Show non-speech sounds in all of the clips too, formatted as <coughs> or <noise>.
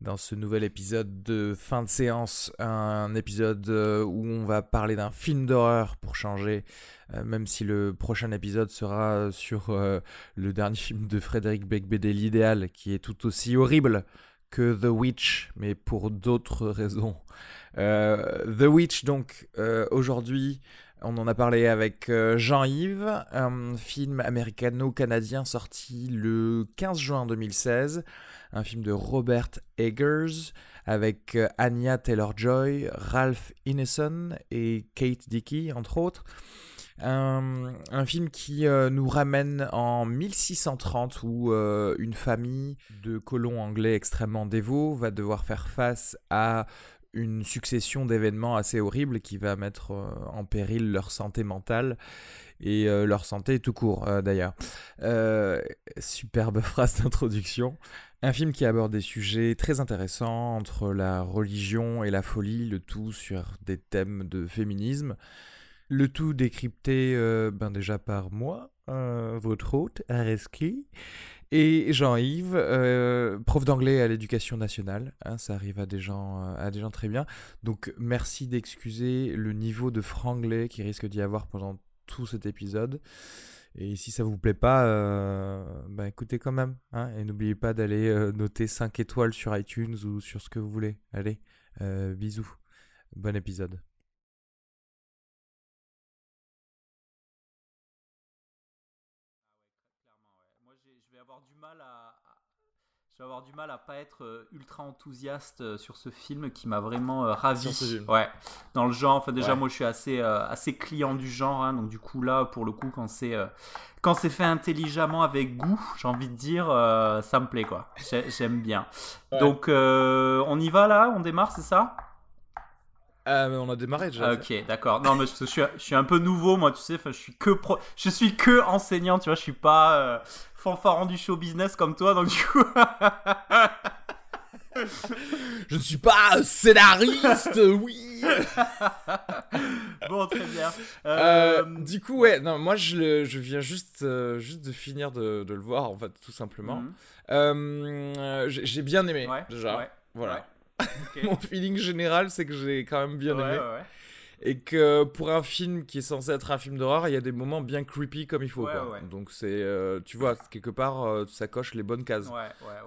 dans ce nouvel épisode de fin de séance, un épisode euh, où on va parler d'un film d'horreur pour changer, euh, même si le prochain épisode sera sur euh, le dernier film de Frédéric Becbédé, L'idéal, qui est tout aussi horrible que The Witch, mais pour d'autres <laughs> raisons. The Witch, donc, aujourd'hui, on en a parlé avec Jean-Yves, un film américano-canadien sorti le 15 juin 2016 un film de Robert Eggers avec euh, Anya Taylor-Joy, Ralph Ineson et Kate Dickey, entre autres. Un, film qui euh, nous ramène en 1630 où euh, une famille de colons anglais extrêmement dévots va devoir faire face à une succession d'événements assez horribles qui va mettre en péril leur santé mentale et leur santé tout court d'ailleurs. superbe <laughs> phrase d'introduction. Un film qui aborde des sujets très intéressants entre la religion et la folie, le tout sur des thèmes de féminisme. Le tout décrypté euh, ben déjà par moi, euh, votre hôte, Areski, et Jean-Yves, euh, prof d'anglais à l'éducation nationale. Hein, ça arrive à des, gens, à des gens très bien. Donc merci d'excuser le niveau de franglais qui risque d'y avoir pendant cet épisode. Et si ça vous plaît pas, euh, bah écoutez quand même. Hein, et n'oubliez pas d'aller euh, noter 5 étoiles sur iTunes ou sur ce que vous voulez. Allez, euh, bisous. Bon épisode. Moi, je vais avoir du mal à, je vais avoir du mal à pas être euh, ultra enthousiaste euh, sur ce film qui m'a vraiment euh, ravi. Ouais, dans le genre. Enfin, déjà, moi, je suis assez, assez client du genre. Hein, donc, du coup, là, pour le coup, quand c'est quand c'est fait intelligemment avec goût, j'ai envie de dire, ça me plaît, quoi. J'aime bien. Donc, on y va là? On démarre, c'est ça? Mais on a démarré déjà. Ok, d'accord. Non, mais je, suis, je, suis, un peu nouveau, moi, tu sais. Je suis que je suis que enseignant, tu vois. Je suis pas fanfaron du show business comme toi, donc du coup. <laughs> je ne suis pas scénariste, <laughs> oui. bon, très bien. Euh, euh, du coup, ouais, non, moi je, je viens juste, euh, juste de finir de, de, le voir, en fait, tout simplement. Mhm. j'ai bien aimé, déjà. Voilà. <laughs> Mon feeling général, c'est que j'ai quand même bien aimé et que pour un film qui est censé être un film d'horreur, il y a des moments bien creepy comme il faut. quoi. Donc c'est, euh, tu vois, quelque part, euh, ça coche les bonnes cases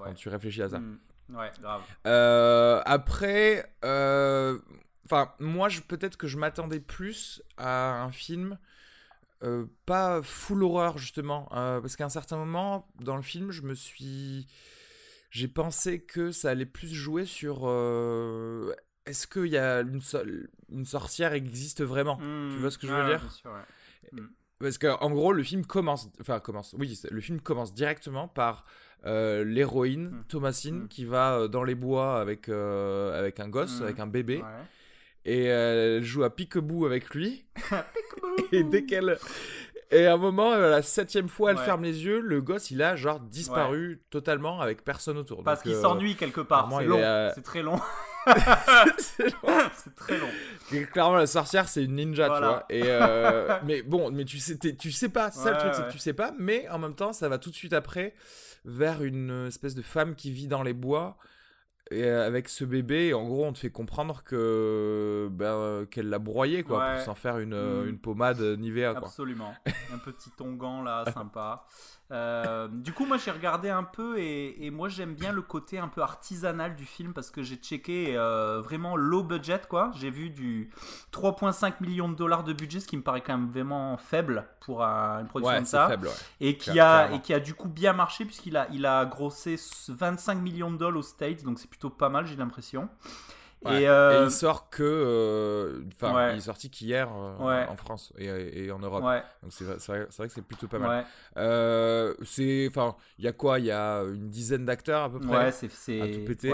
quand tu réfléchis à ça. Mm. Ouais, grave. Euh, après, enfin, moi, peut-être que je m'attendais plus à un film. pas full horreur justement parce qu'à un certain moment dans le film je me suis j'ai pensé que ça allait plus jouer sur est-ce qu'il y a une, une, sorcière existe vraiment? Tu vois ce que je veux dire? hmm. Parce qu'en gros, le film commence, enfin commence, oui, le film commence directement par euh, l'héroïne hmm. Thomasine hmm. qui va euh, dans les bois avec euh, avec un gosse, avec un bébé, et elle joue à pique-bout avec lui. <laughs> et dès qu'elle et à un moment, la septième fois, elle ferme les yeux, le gosse, il a genre disparu totalement avec personne autour. Parce qu'il s'ennuie quelque part. C'est long. C'est très long. <laughs> <laughs> c'est très long. clairement, la sorcière, c'est une ninja, tu vois. Et euh, <laughs> mais bon, mais tu sais, tu sais pas. Ça, le truc, c'est que tu sais pas. Mais en même temps, ça va tout de suite après vers une espèce de femme qui vit dans les bois. Et avec ce bébé, en gros, on te fait comprendre que ben, qu'elle l'a broyé, quoi, pour s'en faire une, mm. une pommade Nivea, Absolument. Un petit <laughs> onguent, là, sympa. Euh, du coup, moi j'ai regardé un peu et, moi j'aime bien le côté un peu artisanal du film parce que j'ai checké euh, vraiment low budget quoi. J'ai vu du 3,5 millions de dollars de budget, ce qui me paraît quand même vraiment faible pour une production de ça. Et qui a et qui a du coup bien marché puisqu'il a il a grossé 25 millions de dollars aux States, donc c'est plutôt pas mal j'ai l'impression. Et, euh, il sort que. Euh, enfin, il est sorti qu'hier euh, en France et, en Europe. Donc c'est vrai, vrai, que c'est plutôt pas mal. c'est. Enfin, il y a quoi? Il y a une dizaine d'acteurs à peu près? Ouais, c'est. tout péter.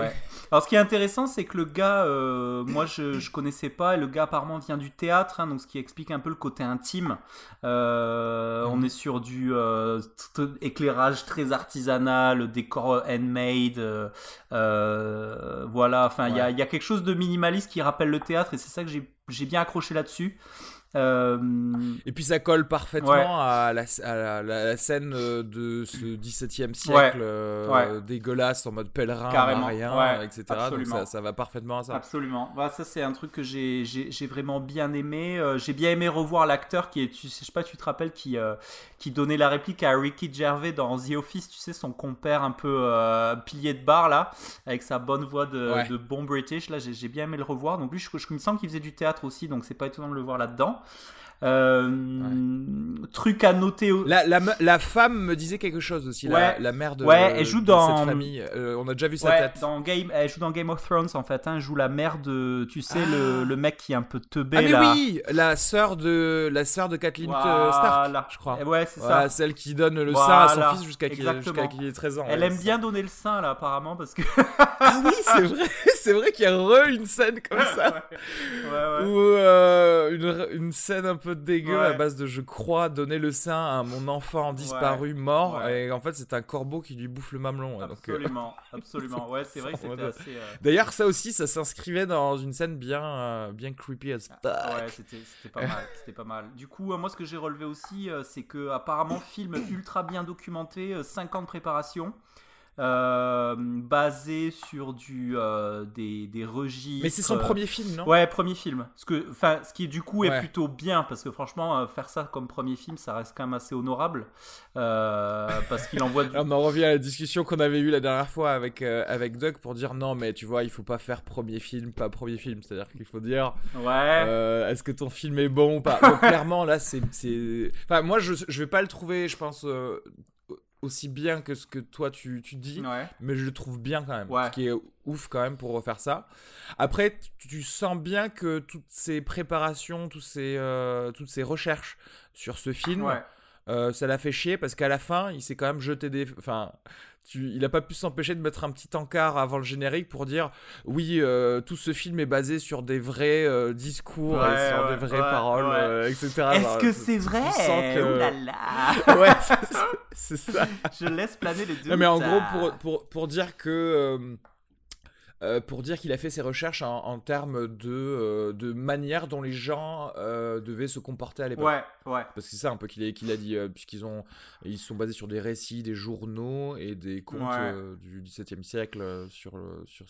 Alors ce qui est intéressant, c'est que le gars, moi je, je connaissais pas, et le gars apparemment vient du théâtre, hein, donc ce qui explique un peu le côté intime. On mhm. est sur du éclairage très artisanal, décor handmade. voilà, enfin, il y, a, y a quelque chose de minimaliste qui rappelle le théâtre et c'est ça que j'ai bien accroché là-dessus. Euh, et puis ça colle parfaitement à, la, la, scène euh, de ce 17e siècle euh, dégueulasse en mode pèlerin, rien, etc. Donc ça, ça, va parfaitement à ça. Absolument. Bah, ça, c'est un truc que j'ai vraiment bien aimé. j'ai bien aimé revoir l'acteur qui est, tu, je sais pas, tu te rappelles, qui, qui donnait la réplique à Ricky Gervais dans The Office, tu sais, son compère un peu pilier de bar là, avec sa bonne voix de, de bon British. Là, j'ai bien aimé le revoir. Donc lui, je, je me sens qu'il faisait du théâtre aussi, donc c'est pas étonnant de le voir là-dedans. now. Euh, truc à noter. La, la, la, femme me disait quelque chose aussi, la, la, mère de, ouais, elle joue dans... cette famille. Euh, on a déjà vu sa tête. Dans Game, elle joue dans Game of Thrones en fait. Hein, elle joue la mère de, tu sais, le, ah. le, mec qui est un peu teubé ah, mais là. oui, la sœur de la sœur de Kathleen euh, Stark, je crois. Ouais, c'est ça. Celle qui donne le sein à son fils jusqu'à qu'il ait 13 ans. Elle aime bien donner le sein là apparemment parce que. ah oui, c'est vrai, <laughs> c'est vrai qu'il y a re une scène comme <laughs> ça. Ou une, une scène un peu dégueu à base de je crois donner le sein à mon enfant disparu mort et en fait c'est un corbeau qui lui bouffe le mamelon. Euh, absolument, <laughs> absolument. Ouais, c'est vrai que c'était assez. Euh, D'ailleurs, ça aussi, ça s'inscrivait dans une scène bien, euh, bien creepy as ah, Ouais, c'était pas mal. C'était pas mal. Du coup, moi, ce que j'ai relevé aussi, c'est que apparemment, film ultra bien documenté, 5 ans de préparation. Euh, basé sur du, euh, des, des registres. Mais c'est son premier film, non? Ouais, premier film. Ce, que, ce qui, du coup, est plutôt bien, parce que franchement, euh, faire ça comme premier film, ça reste quand même assez honorable. parce qu'il envoie du... <laughs> On en revient à la discussion qu'on avait eue la dernière fois avec, avec Doug pour dire non, mais tu vois, il faut pas faire premier film, pas premier film. C'est-à-dire qu'il faut dire ouais. est-ce que ton film est bon ou pas? <laughs> Donc, Clairement, là, c'est. Enfin, moi, je, je vais pas le trouver, je pense aussi bien que ce que toi tu, tu dis, mais je le trouve bien quand même. Ce qui est ouf quand même pour refaire ça. Après, tu, sens bien que toutes ces préparations, tous ces, euh, toutes ces recherches sur ce film, euh, ça l'a fait chier parce qu'à la fin, il s'est quand même jeté des. Enfin, il n'a pas pu s'empêcher de mettre un petit encart avant le générique pour dire oui, euh, tout ce film est basé sur des vrais euh, discours, sur des vraies paroles, euh, etc. Est-ce que c'est vrai là <laughs> Ouais, c'est ça. <laughs> Je laisse planer les deux. Non, mais en gros, pour, pour, pour dire que euh, pour dire qu'il a fait ses recherches en, termes de, euh, de manière dont les gens euh, devaient se comporter à l'époque. Ouais, ouais. Parce que c'est ça un peu qu'il a, dit, puisqu'ils ont, ils sont basés sur des récits, des journaux et des contes du XVIIe siècle sur, sur,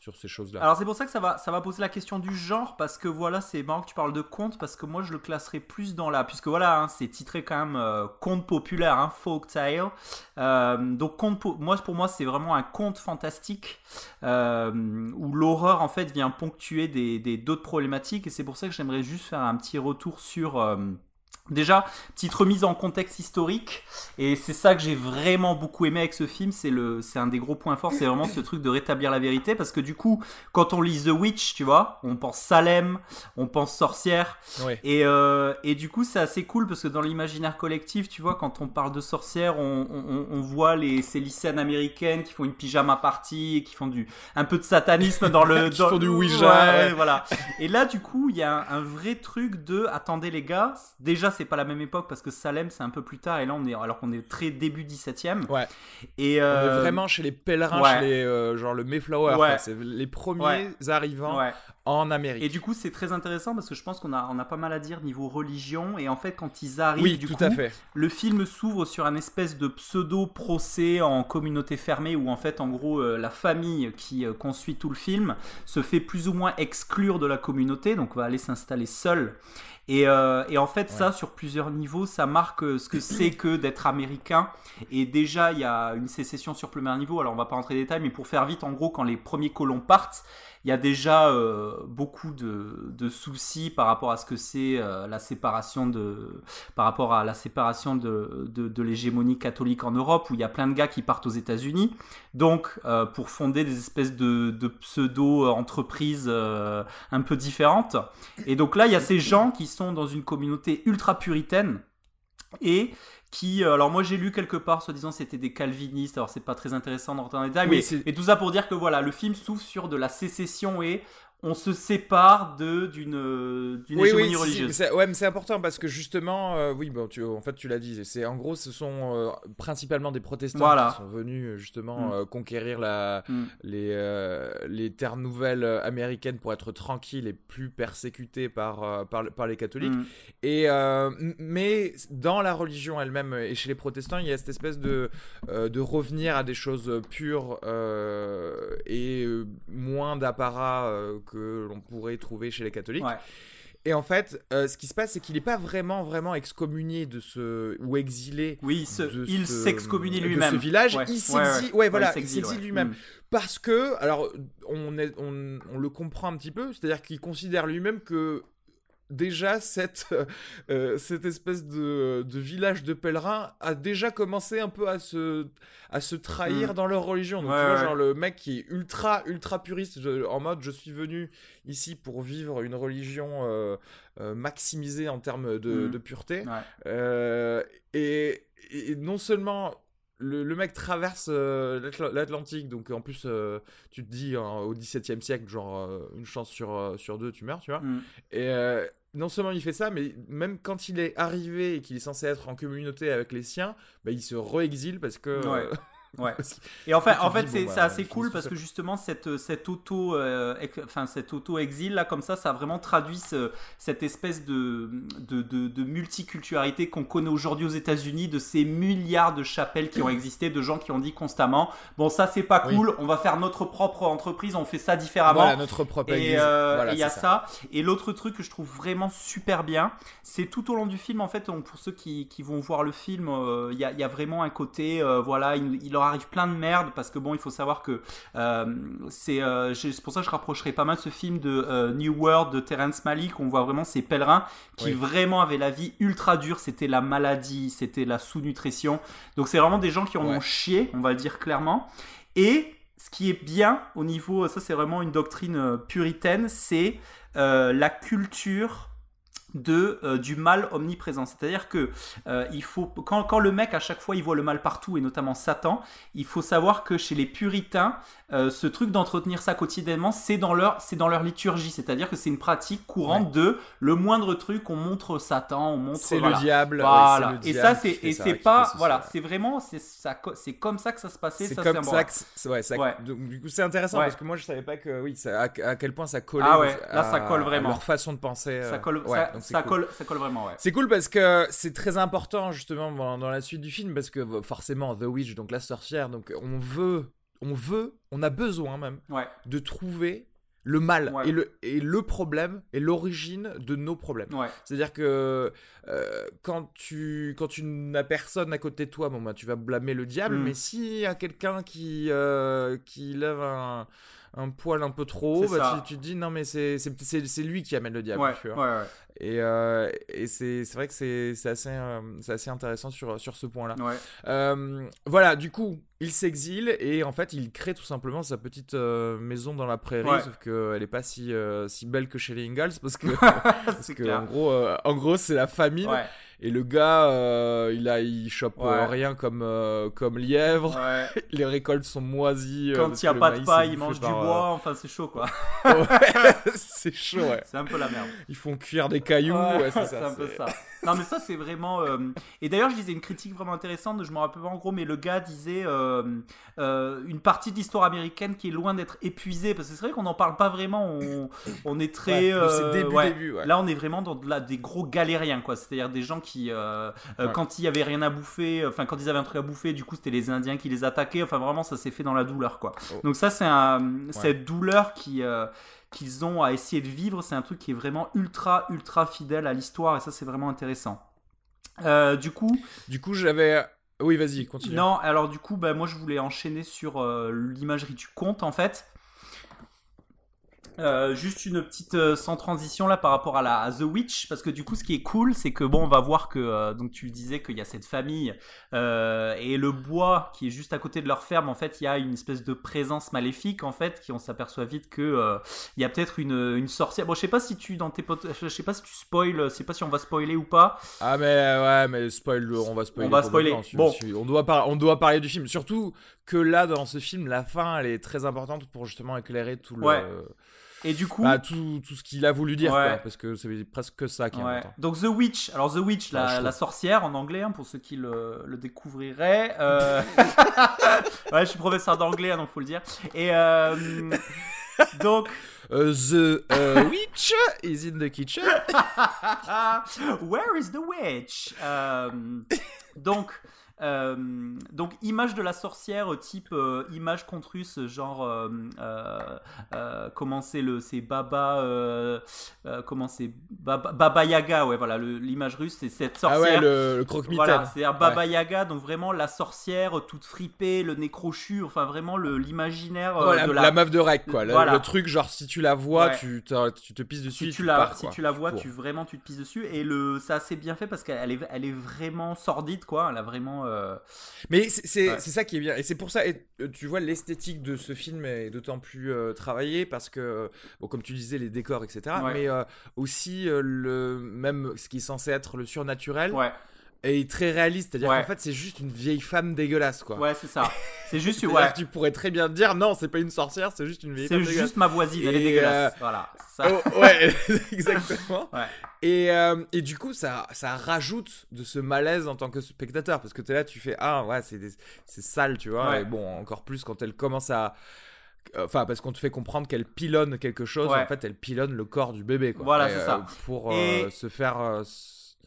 sur ces choses-là. Alors c'est pour ça que ça va, ça va poser la question du genre, parce que voilà, c'est marrant que tu parles de contes, parce que moi je le classerais plus dans la. Puisque voilà, hein, c'est titré quand même conte populaire, hein, folk tale. donc conte, moi, pour moi, c'est vraiment un conte fantastique. Euh, où l'horreur en fait vient ponctuer des d'autres problématiques. Et c'est pour ça que j'aimerais juste faire un petit retour sur euh, Déjà, petite remise en contexte historique, et c'est ça que j'ai vraiment beaucoup aimé avec ce film, c'est le, c'est un des gros points forts, c'est vraiment ce truc de rétablir la vérité, parce que du coup, quand on lit The Witch, tu vois, on pense Salem, on pense sorcière, et, euh, et du coup, c'est assez cool parce que dans l'imaginaire collectif, tu vois, quand on parle de sorcière, on, on, voit les ces lycéennes américaines qui font une pyjama party, qui font du un peu de satanisme dans le, <laughs> qui font du Ouija, voilà. Et là, du coup, il y a un, un vrai truc de, attendez les gars, déjà c'est pas la même époque parce que Salem c'est un peu plus tard et là on est alors qu'on est très début 17e. Ouais. Et on est euh, vraiment chez les pèlerins, chez les, euh, genre le Mayflower. C'est les premiers arrivants en Amérique. Et du coup, c'est très intéressant parce que je pense qu'on a, on a pas mal à dire niveau religion. Et en fait, quand ils arrivent, oui, du tout coup, à fait. le film s'ouvre sur un espèce de pseudo-procès en communauté fermée où, en fait, en gros, euh, la famille qui euh, consuit tout le film se fait plus ou moins exclure de la communauté, donc va aller s'installer seule. Et, euh, et, en fait, ça, sur plusieurs niveaux, ça marque ce que c'est que d'être américain. Et déjà, il y a une sécession sur plusieurs niveaux. Alors, on va pas rentrer dans les détails, mais pour faire vite, en gros, quand les premiers colons partent, il y a déjà euh, beaucoup de, soucis par rapport à ce que c'est euh, la séparation de par rapport à la séparation de, de, l'hégémonie catholique en Europe où il y a plein de gars qui partent aux États-Unis. Donc euh, pour fonder des espèces de, pseudo entreprises un peu différentes. Et donc là il y a ces gens qui sont dans une communauté ultra puritaine et qui, euh, alors moi j'ai lu quelque part, soi disant c'était des calvinistes, alors c'est pas très intéressant d'entrer dans les détails, Oui, mais, mais tout ça pour dire que voilà, le film s'ouvre sur de la sécession et on se sépare de d'une euh, d'une Oui, hégémonie oui, religieuse. ouais, mais c'est important parce que justement, euh, oui, bon, tu, en fait, tu l'as dit, c'est en gros, ce sont euh, principalement des protestants Voilà. qui sont venus justement Mm. euh, conquérir la, Mm. les, les terres nouvelles américaines pour être tranquilles et plus persécutés par, par, par les catholiques. Mm. Et mais dans la religion elle-même et chez les protestants, il y a cette espèce de de revenir à des choses pures et moins d'apparat euh, que l'on pourrait trouver chez les catholiques. Ouais. Et en fait, euh, ce qui se passe, c'est qu'il n'est pas vraiment vraiment excommunié de ce ou exilé. Oui, il de s'excommunie de lui-même. ce village. Ouais. Il Ouais, s'exile. ouais. Ouais, voilà, il il s'exile, lui-même Mm. parce que, alors, on, est, on, on le comprend un petit peu, c'est-à-dire qu'il considère lui-même que déjà cette, <laughs> euh, cette espèce de, de village de pèlerins a déjà commencé un peu à se, à se trahir Mm. dans leur religion. Donc, Ouais, tu vois, ouais. genre le mec qui est ultra, ultra puriste, je- en mode je suis venu ici pour vivre une religion euh, euh, maximisée en termes de, Mm. de pureté. Ouais. Et, et non seulement le, le mec traverse euh, l'Atl- l'Atlantique, donc en plus euh, tu te dis hein, au XVIIe siècle, genre euh, une chance sur, sur deux, tu meurs, tu vois. Mm. Et non seulement il fait ça, mais même quand il est arrivé et qu'il est censé être en communauté avec les siens, bah, il se re-exile parce que. Ouais. Euh, Ouais. <laughs> Et en fait, tu te en fait c'est bon, bah, assez cool parce que justement cette cette auto euh, ex- enfin cet auto exil là comme ça ça a vraiment traduit ce- cette espèce de de, de, de multiculturalité qu'on connaît aujourd'hui aux États-Unis de ces milliards de chapelles qui ont existé de gens qui ont dit constamment bon ça c'est pas Oui. cool on va faire notre propre entreprise on fait ça différemment Voilà, notre propre et euh, Voilà, et il y a ça. Et l'autre truc que je trouve vraiment super bien, c'est tout au long du film, en fait, pour ceux qui, qui vont voir le film, euh, il y, a, y a vraiment un côté, euh, voilà, il, il leur arrive plein de merde, parce que bon, il faut savoir que euh, c'est euh, c'est pour ça que je rapprocherai pas mal ce film de euh, New World de Terrence Malick, où on voit vraiment ces pèlerins qui Oui. vraiment avaient la vie ultra dure, c'était la maladie, c'était la sous-nutrition. Donc c'est vraiment des gens qui en Ouais. ont chié, on va le dire clairement. Et ce qui est bien au niveau, ça c'est vraiment une doctrine puritaine, c'est euh, la culture de euh, du mal omniprésent. C'est-à-dire que euh, il faut quand, quand le mec à chaque fois il voit le mal partout et notamment Satan, il faut savoir que chez les puritains, euh, ce truc d'entretenir ça quotidiennement, c'est dans leur c'est dans leur liturgie. C'est-à-dire que c'est une pratique courante de le moindre truc on montre Satan, on montre C'est voilà. le diable. Voilà. le et ça c'est et c'est pas voilà, c'est vraiment c'est ça c'est comme ça que ça se passait. C'est comme ça que ouais, ça- donc, du coup c'est intéressant parce que moi je savais pas que oui ça, à, à quel point ça collait Ah ouais, à- là, ça colle vraiment. leur façon de penser ça colle ça, ça cool. colle ça colle vraiment ouais. C'est cool parce que c'est très important justement dans, dans la suite du film parce que forcément The Witch donc la sorcière donc on veut on veut on a besoin même Ouais. de trouver le mal Ouais. et le et le problème et l'origine de nos problèmes. Ouais. C'est-à-dire que euh, quand tu quand tu n'as personne à côté de toi, bon bah tu vas blâmer le diable, Mm. mais s'il y a quelqu'un qui euh, qui lève un, un poil un peu trop haut, bah, tu, tu te dis non mais c'est lui qui amène le diable. Ouais, tu ouais, vois. ouais. Et, euh, et c'est vrai que c'est assez euh, assez intéressant sur sur ce point-là. Euh, voilà, du coup, il s'exile et en fait, il crée tout simplement sa petite euh, maison dans la prairie, sauf qu'elle est pas si, euh, si belle que chez les Ingalls parce que, <laughs> parce que en gros, en gros, c'est la famine. Et le gars, euh, il a, il chope euh, rien comme euh, comme lièvre. <laughs> Les récoltes sont moisies. Quand il n'y a pas de paille, il mange du bois. Enfin, c'est chaud, quoi. <laughs> <laughs> c'est chaud, ouais. C'est un peu la merde. Ils font cuire des cailloux. c'est un peu ça. Non, mais ça, c'est vraiment. Et d'ailleurs, je disais une critique vraiment intéressante. Je me rappelle pas en gros, mais le gars disait une partie de l'histoire américaine qui est loin d'être épuisée parce que c'est vrai qu'on n'en parle pas vraiment. On, on est très. début, début, Là, on est vraiment dans de la, des gros galériens, quoi. C'est-à-dire des gens qui, euh, euh, quand il y avait rien à bouffer, enfin quand ils avaient un truc à bouffer, du coup c'était les Indiens qui les attaquaient. Enfin vraiment, ça s'est fait dans la douleur, quoi. Oh. Donc ça, c'est un, cette douleur qui euh, qu'ils ont à essayer de vivre, c'est un truc qui est vraiment ultra ultra fidèle à l'histoire et ça c'est vraiment intéressant. du coup, du coup j'avais oui, vas-y, continue. Non, alors du coup, bah, moi je voulais enchaîner sur l'imagerie du conte en fait. Euh, juste une petite euh, sans transition là par rapport à la The Witch parce que du coup ce qui est cool c'est que bon on va voir que euh, donc tu disais qu'il y a cette famille et le bois qui est juste à côté de leur ferme en fait il y a une espèce de présence maléfique en fait qui on s'aperçoit vite que il y a peut-être une, une, sorcière. Bon je sais pas si tu dans tes potes je sais pas si tu spoil je sais pas si on va spoiler ou pas. Ah mais ouais mais spoil on va spoiler on va spoiler. bon. on doit on doit parler du film. Surtout que là dans ce film la fin elle est très importante pour justement éclairer tout le et du coup. Bah, tout, tout, ce qu'il a voulu dire, parce que c'est presque que ça qui est important. Donc The Witch, alors The Witch, la, la sorcière en anglais, hein, pour ceux qui le, le découvriraient. Euh, <laughs> ouais, je suis professeur d'anglais, hein, donc faut le dire. Et euh, <laughs> donc. Euh, the witch is in the kitchen. <laughs> Where is the witch? donc, euh, donc image de la sorcière type euh, image contre russe genre euh, comment c'est le c'est Baba comment c'est Baba, Yaga ouais voilà l'image russe c'est cette sorcière ah ouais le, croque voilà c'est Baba Yaga donc vraiment la sorcière toute fripée le nez crochu enfin vraiment l'imaginaire la... meuf de rec quoi. Le, truc genre si tu la vois tu, tu te pisses dessus si tu, la si tu la vois tu vraiment tu te pisses dessus. Et le ça assez bien fait parce qu'elle est elle est vraiment sordide quoi. Elle a vraiment euh, Mais c'est ça qui est bien. Et c'est pour ça, et, euh, tu vois, l'esthétique de ce film est d'autant plus euh, travaillée parce que, bon, comme tu disais, les décors, etc. Mais aussi, le, même ce qui est censé être le surnaturel. Ouais est très réaliste. C'est-à-dire qu'en fait, c'est juste une vieille femme dégueulasse, quoi. Ouais, c'est ça. C'est juste, <laughs> ouais. Tu pourrais très bien dire, non, c'est pas une sorcière, c'est juste une vieille femme C'est juste ma voisine, elle est dégueulasse. Voilà. Ça. Oh, ouais, <laughs> exactement. ouais. Et, euh, et, du coup, ça, ça rajoute de ce malaise en tant que spectateur. Parce que tu es là, tu fais, ah, ouais, c'est sale, tu vois. Et bon, encore plus quand elle commence à. Enfin, parce qu'on te fait comprendre qu'elle pilonne quelque chose. En fait, elle pilonne le corps du bébé, quoi. Voilà, c'est ça. Euh, pour euh, se faire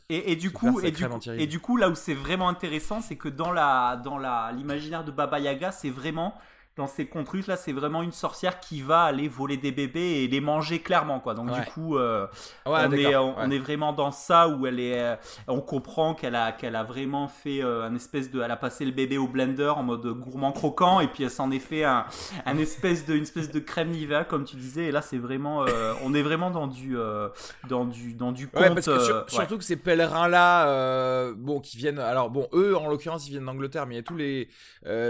et, du coup, et, du et du coup, là où c'est vraiment intéressant, c'est que dans la dans la l'imaginaire de Baba Yaga, c'est vraiment dans ces contes là, c'est vraiment une sorcière qui va aller voler des bébés et les manger clairement, quoi. Donc du coup, euh, on, est, on, est vraiment dans ça où elle est, euh, on comprend qu'elle a, qu'elle a vraiment fait euh, un espèce de, elle a passé le bébé au blender en mode gourmand croquant et puis elle s'en est fait un, un espèce de, une espèce de crème Nivea comme tu disais. Et là, c'est vraiment, on est vraiment dans du, dans du, dans du conte. parce que surtout que ces pèlerins là, bon, qui viennent, alors bon, eux en l'occurrence, ils viennent d'Angleterre, mais il y a tous les,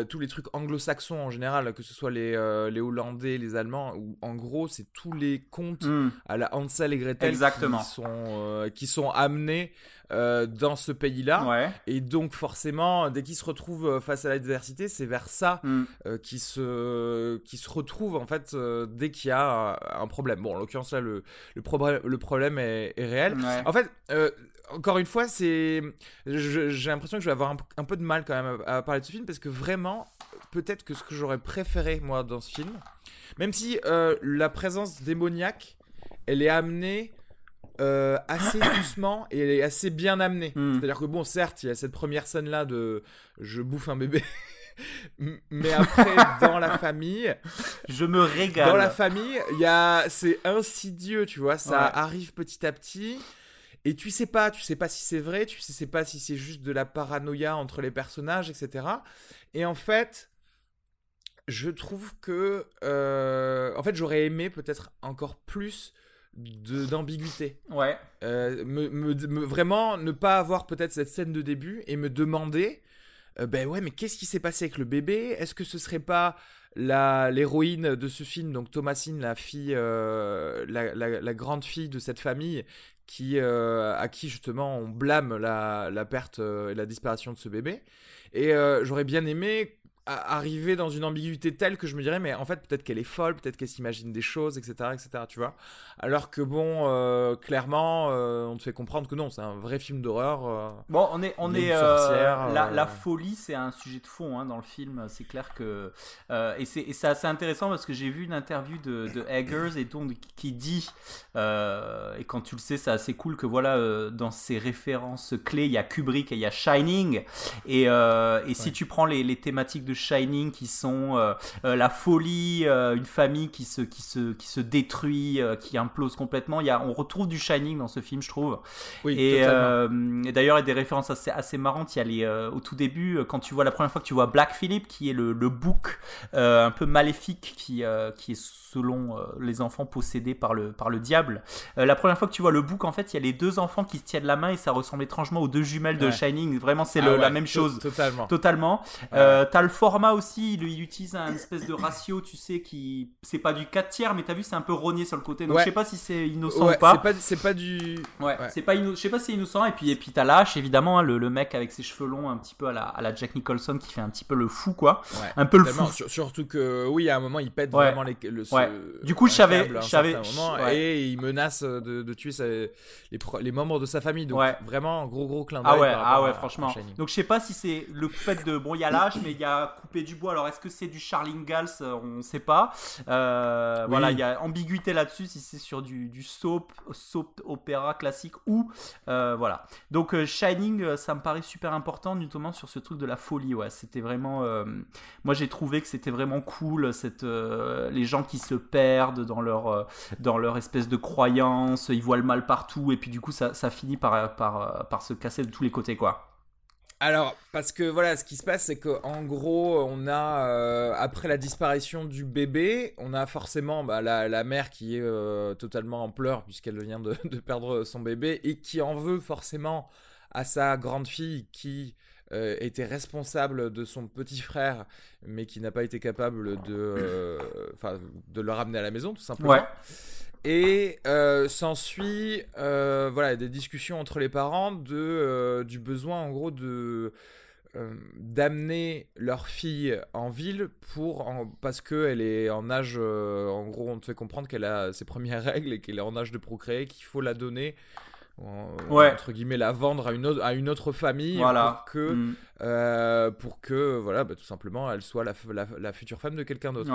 tous les trucs anglo-saxons en général que ce soit les, euh, les Hollandais, les Allemands, ou en gros, c'est tous les contes hmm. à la Hansel et Gretel Exactement. Qui, sont, euh, qui sont amenés euh, dans ce pays-là. Et donc, forcément, dès qu'ils se retrouvent face à l'adversité, c'est vers ça hmm. qu'ils se, qui se retrouvent, en fait, dès qu'il y a un problème. Bon, en l'occurrence, là, le, le, problème, le problème est, réel. En fait, encore une fois, c'est, j'ai l'impression que je vais avoir un, peu de mal quand même à, parler de ce film parce que vraiment, peut-être que ce que j'aurais préféré moi dans ce film, même si euh, la présence démoniaque, elle est amenée euh, assez <coughs> doucement et elle est assez bien amenée. Hmm. C'est-à-dire que bon, certes, il y a cette première scène là de je bouffe un bébé. <laughs> mais après <laughs> dans la famille je me régale dans la famille il y a c'est insidieux tu vois ça arrive petit à petit et tu sais pas tu sais pas si c'est vrai tu sais pas si c'est juste de la paranoïa entre les personnages etc et en fait je trouve que euh, en fait j'aurais aimé peut-être encore plus d'ambiguïté. Ouais. Euh, me, vraiment ne pas avoir peut-être cette scène de début et me demander euh, ben ouais mais qu'est-ce qui s'est passé avec le bébé? Est-ce que ce serait pas l'héroïne de ce film, donc Thomasine, la fille, la, la, grande fille de cette famille, qui, à qui justement on blâme la, la perte et la disparition de ce bébé? Et j'aurais bien aimé arriver dans une ambiguïté telle que je me dirais mais en fait peut-être qu'elle est folle peut-être qu'elle s'imagine des choses etc etc tu vois. Alors que bon euh, clairement euh, on te fait comprendre que non c'est un vrai film d'horreur euh, bon on est on est la, la, folie c'est un sujet de fond hein, dans le film c'est clair que et c'est c'est assez intéressant parce que j'ai vu une interview de, de Eggers et donc qui dit et quand tu le sais c'est assez cool que voilà dans ses références clés il y a Kubrick et il y a Shining et, et si tu prends les, les thématiques de Shining qui sont euh, euh, la folie, euh, une famille qui se, qui se, qui se détruit, qui implose complètement. Il y a, on retrouve du Shining dans ce film, je trouve. Oui, et, d'ailleurs, il y a des références assez, assez marrantes. Il y a les, au tout début, quand tu vois la première fois que tu vois Black Phillip, qui est le, le bouc un peu maléfique qui, qui est selon les enfants possédés par le, par le diable. la première fois que tu vois le bouc, en fait, il y a les deux enfants qui se tiennent la main et ça ressemble étrangement aux deux jumelles de Shining. Vraiment, c'est ah la même chose. Totalement. Totalement. T'as le format aussi, il, utilise un espèce de ratio, tu sais, qui. C'est pas du 4 tiers, mais t'as vu, c'est un peu rogné sur le côté. Donc je sais pas si c'est innocent ou pas. C'est pas, du. Ouais, c'est pas Je sais pas si c'est innocent. Et puis, et puis t'as Lâche, évidemment, hein, le, mec avec ses cheveux longs, un petit peu à la, à la Jack Nicholson, qui fait un petit peu le fou, quoi. un peu le fou. surtout que, oui, à un moment, il pète vraiment les, le. Du coup, je savais. Et il menace de, tuer les, les, membres de sa famille. Donc vraiment, gros, gros clin d'œil. Ah ouais, ah ouais, franchement. Donc je sais pas si c'est le fait de. Bon, il y a Lâche, mais il y a couper du bois. Alors, est-ce que c'est du Charling Gals euh, On ne sait pas. Euh, voilà, il y a ambiguïté là-dessus si c'est sur du, du, soap, soap opéra classique ou euh, voilà. Donc, Shining, ça me paraît super important, notamment sur ce truc de la folie. Ouais, c'était vraiment. moi, j'ai trouvé que c'était vraiment cool. Cette, les gens qui se perdent dans leur, dans leur espèce de croyance, ils voient le mal partout, et puis du coup, ça, ça finit par, par, par se casser de tous les côtés, quoi. Alors, parce que voilà, ce qui se passe, c'est qu'en gros, on a, euh, après la disparition du bébé, on a forcément bah, la, mère qui est euh, totalement en pleurs puisqu'elle vient de, perdre son bébé et qui en veut forcément à sa grande fille qui euh, était responsable de son petit frère, mais qui n'a pas été capable de, de le ramener à la maison, tout simplement. Ouais. Et euh, s'ensuit euh, voilà, des discussions entre les parents de, euh, du besoin en gros de d'amener leur fille en ville pour parce qu'elle est en âge en gros on te fait comprendre qu'elle a ses premières <laughs> règles et qu'elle est en âge de procréer qu'il faut la donner entre guillemets la vendre à une autre, à une autre famille pour que mm. pour que voilà bah, tout simplement elle soit la, la, future femme de quelqu'un d'autre.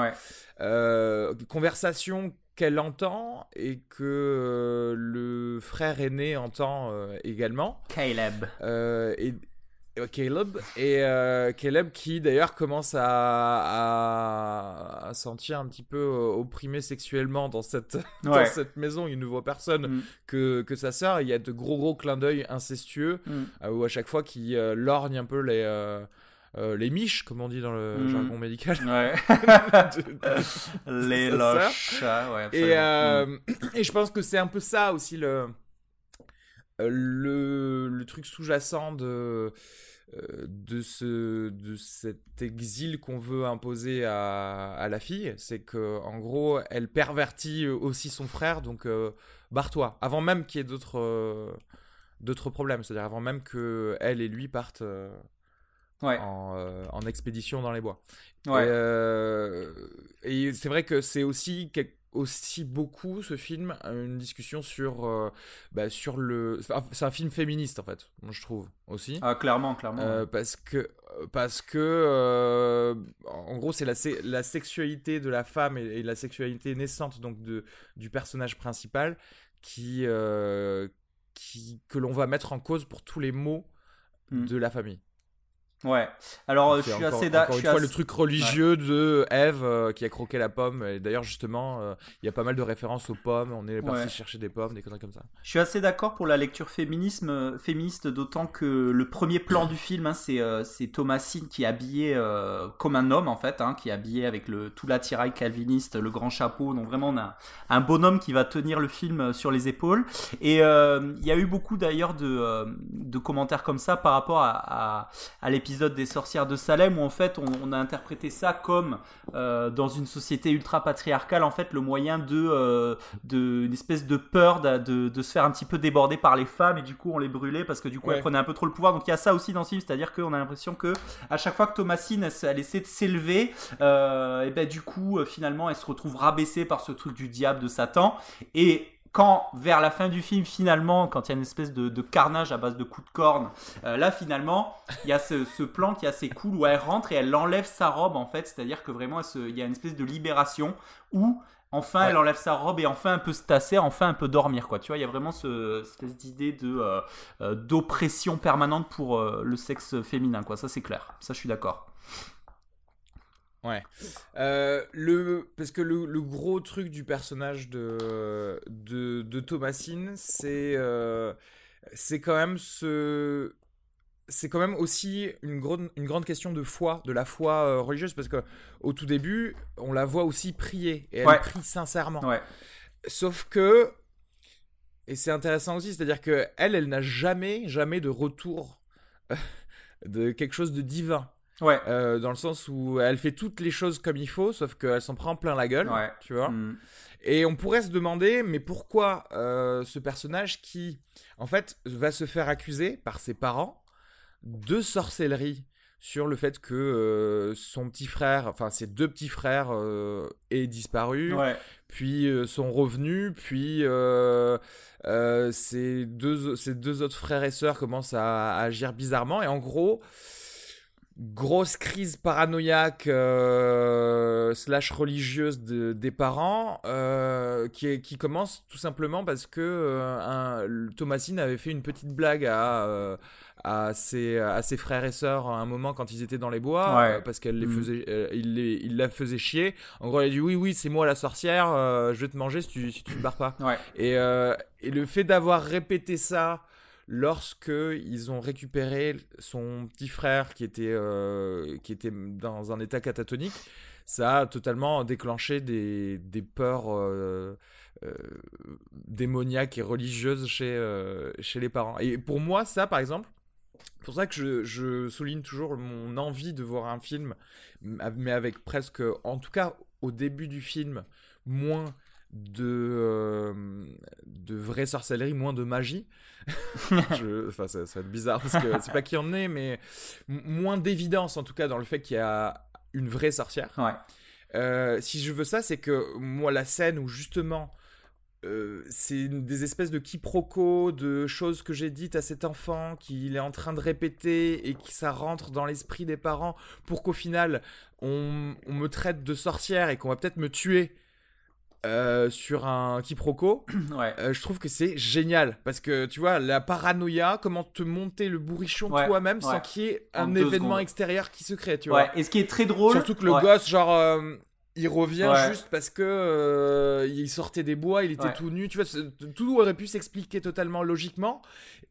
Conversation qu'elle entend et que euh, le frère aîné entend euh, également. Caleb. Euh, et, Caleb et Caleb qui d'ailleurs commence à, à, sentir un petit peu opprimé sexuellement dans cette, <laughs> dans cette maison. Il ne voit personne mm. que, que sa sœur. Il y a de gros gros clins d'œil incestueux mm. où à chaque fois qu'il lorgne un peu les euh, les miches, comme on dit dans le hmm. jargon médical. Ouais. <laughs> <laughs> les loches. Ouais, et, euh, <clears throat> et je pense que c'est un peu ça aussi le, euh, le, le truc sous-jacent de, de, ce, de cet exil qu'on veut imposer à, à la fille. C'est que en gros, elle pervertit aussi son frère, donc barre-toi. Avant même qu'il y ait d'autres d'autres problèmes, c'est-à-dire avant même que elle et lui partent euh, en, expédition dans les bois. Euh, et, c'est vrai que c'est aussi aussi beaucoup ce film une discussion sur euh, bah, sur le c'est un film féministe en fait je trouve aussi. Ah clairement clairement parce que parce que en gros c'est la, la sexualité de la femme et, la sexualité naissante donc de du personnage principal qui, qui que l'on va mettre en cause pour tous les maux hmm. de la famille Ouais. Alors, je suis assez d'accord. Encore une fois, le truc religieux de Eve euh, qui a croqué la pomme. Et d'ailleurs, justement, euh, il y a pas mal de références aux pommes. On est parti chercher des pommes, des conneries comme ça. Je suis assez d'accord pour la lecture féminisme, euh, féministe, d'autant que le premier plan du film, hein, c'est c'est Thomasine qui est habillé comme un homme, en fait, hein, qui est habillé avec le, tout l'attirail calviniste, le grand chapeau. Donc, vraiment, on a un bonhomme qui va tenir le film sur les épaules. Et il y a eu beaucoup, d'ailleurs, de, de commentaires comme ça par rapport à, à, à l'épisode l'épisode des sorcières de Salem où en fait on, a interprété ça comme dans une société ultra patriarcale en fait le moyen de, de une espèce de peur de, de, se faire un petit peu déborder par les femmes et du coup on les brûlait parce que du coup elles prenaient un peu trop le pouvoir. Donc il y a ça aussi dans ce film, c'est-à-dire qu'on a l'impression que à chaque fois que Thomasine elle, essaie de s'élever, et ben du coup finalement elle se retrouve rabaissée par ce truc du diable de Satan et quand vers la fin du film finalement quand il y a une espèce de, carnage à base de coups de corne euh, là finalement il y a ce, plan qui est assez cool où elle rentre et elle enlève sa robe en fait. C'est à dire que vraiment il y a une espèce de libération où enfin elle enlève sa robe et enfin un peu se tasser enfin un peu dormir quoi. Tu vois il y a vraiment ce, cette espèce d'idée de euh, euh, d'oppression permanente pour le sexe féminin quoi. Ça c'est clair. Ça je suis d'accord Ouais. Euh, le, parce que le, le, gros truc du personnage de, de, de Thomasine, c'est euh, c'est quand même ce. C'est quand même aussi une, grande une grande question de foi, de la foi euh, religieuse, parce que au tout début, on la voit aussi prier, et elle prie sincèrement. Ouais. Sauf que, et c'est intéressant aussi, c'est-à-dire que elle, elle n'a jamais, jamais de retour de quelque chose de divin. Ouais. Euh, dans le sens où elle fait toutes les choses comme il faut, sauf qu'elle s'en prend plein la gueule. Ouais. Tu vois. Mm. Et on pourrait se demander, mais pourquoi euh, ce personnage qui, en fait, va se faire accuser par ses parents de sorcellerie sur le fait que euh, son petit frère, enfin ses deux petits frères, euh, aient disparu, ouais. puis euh, sont revenus, puis ses, deux, ses deux autres frères et sœurs commencent à, à agir bizarrement, et en gros grosse crise paranoïaque euh, slash religieuse des parents euh, qui, qui commence tout simplement parce que euh, Thomasine avait fait une petite blague à, à, ses, à ses frères et sœurs à un moment quand ils étaient dans les bois parce qu'elle les mm. faisait il, les, il la faisait chier. En gros elle a dit oui oui c'est moi la sorcière je vais te manger si tu, si tu te barres pas. Et, et le fait d'avoir répété ça lorsque ils ont récupéré son petit frère qui était, euh, qui était dans un état catatonique, ça a totalement déclenché des, des peurs euh, euh, démoniaques et religieuses chez, chez les parents. Et pour moi, ça, par exemple, c'est pour ça que je, je, souligne toujours mon envie de voir un film, mais avec presque, en tout cas au début du film, moins de, de vraie sorcellerie, moins de magie. <laughs> Enfin, ça, va être bizarre parce que <laughs> c'est pas qui en est, mais moins d'évidence en tout cas dans le fait qu'il y a une vraie sorcière. Ouais. Euh, si je veux ça, c'est que moi, la scène où justement. Euh, c'est des espèces de quiproquos, de choses que j'ai dites à cet enfant qu'il est en train de répéter et que ça rentre dans l'esprit des parents pour qu'au final on, on, me traite de sorcière et qu'on va peut-être me tuer euh, sur un quiproquo, <clears throat> ouais. Euh, je trouve que c'est génial parce que tu vois la paranoïa, comment te monter le bourrichon toi-même sans qu'il y ait un événement extérieur qui se crée, tu vois. Et ce qui est très drôle, surtout que le gosse, genre, euh, il revient juste parce que il sortait des bois, il était tout nu, tu vois, tout aurait pu s'expliquer totalement logiquement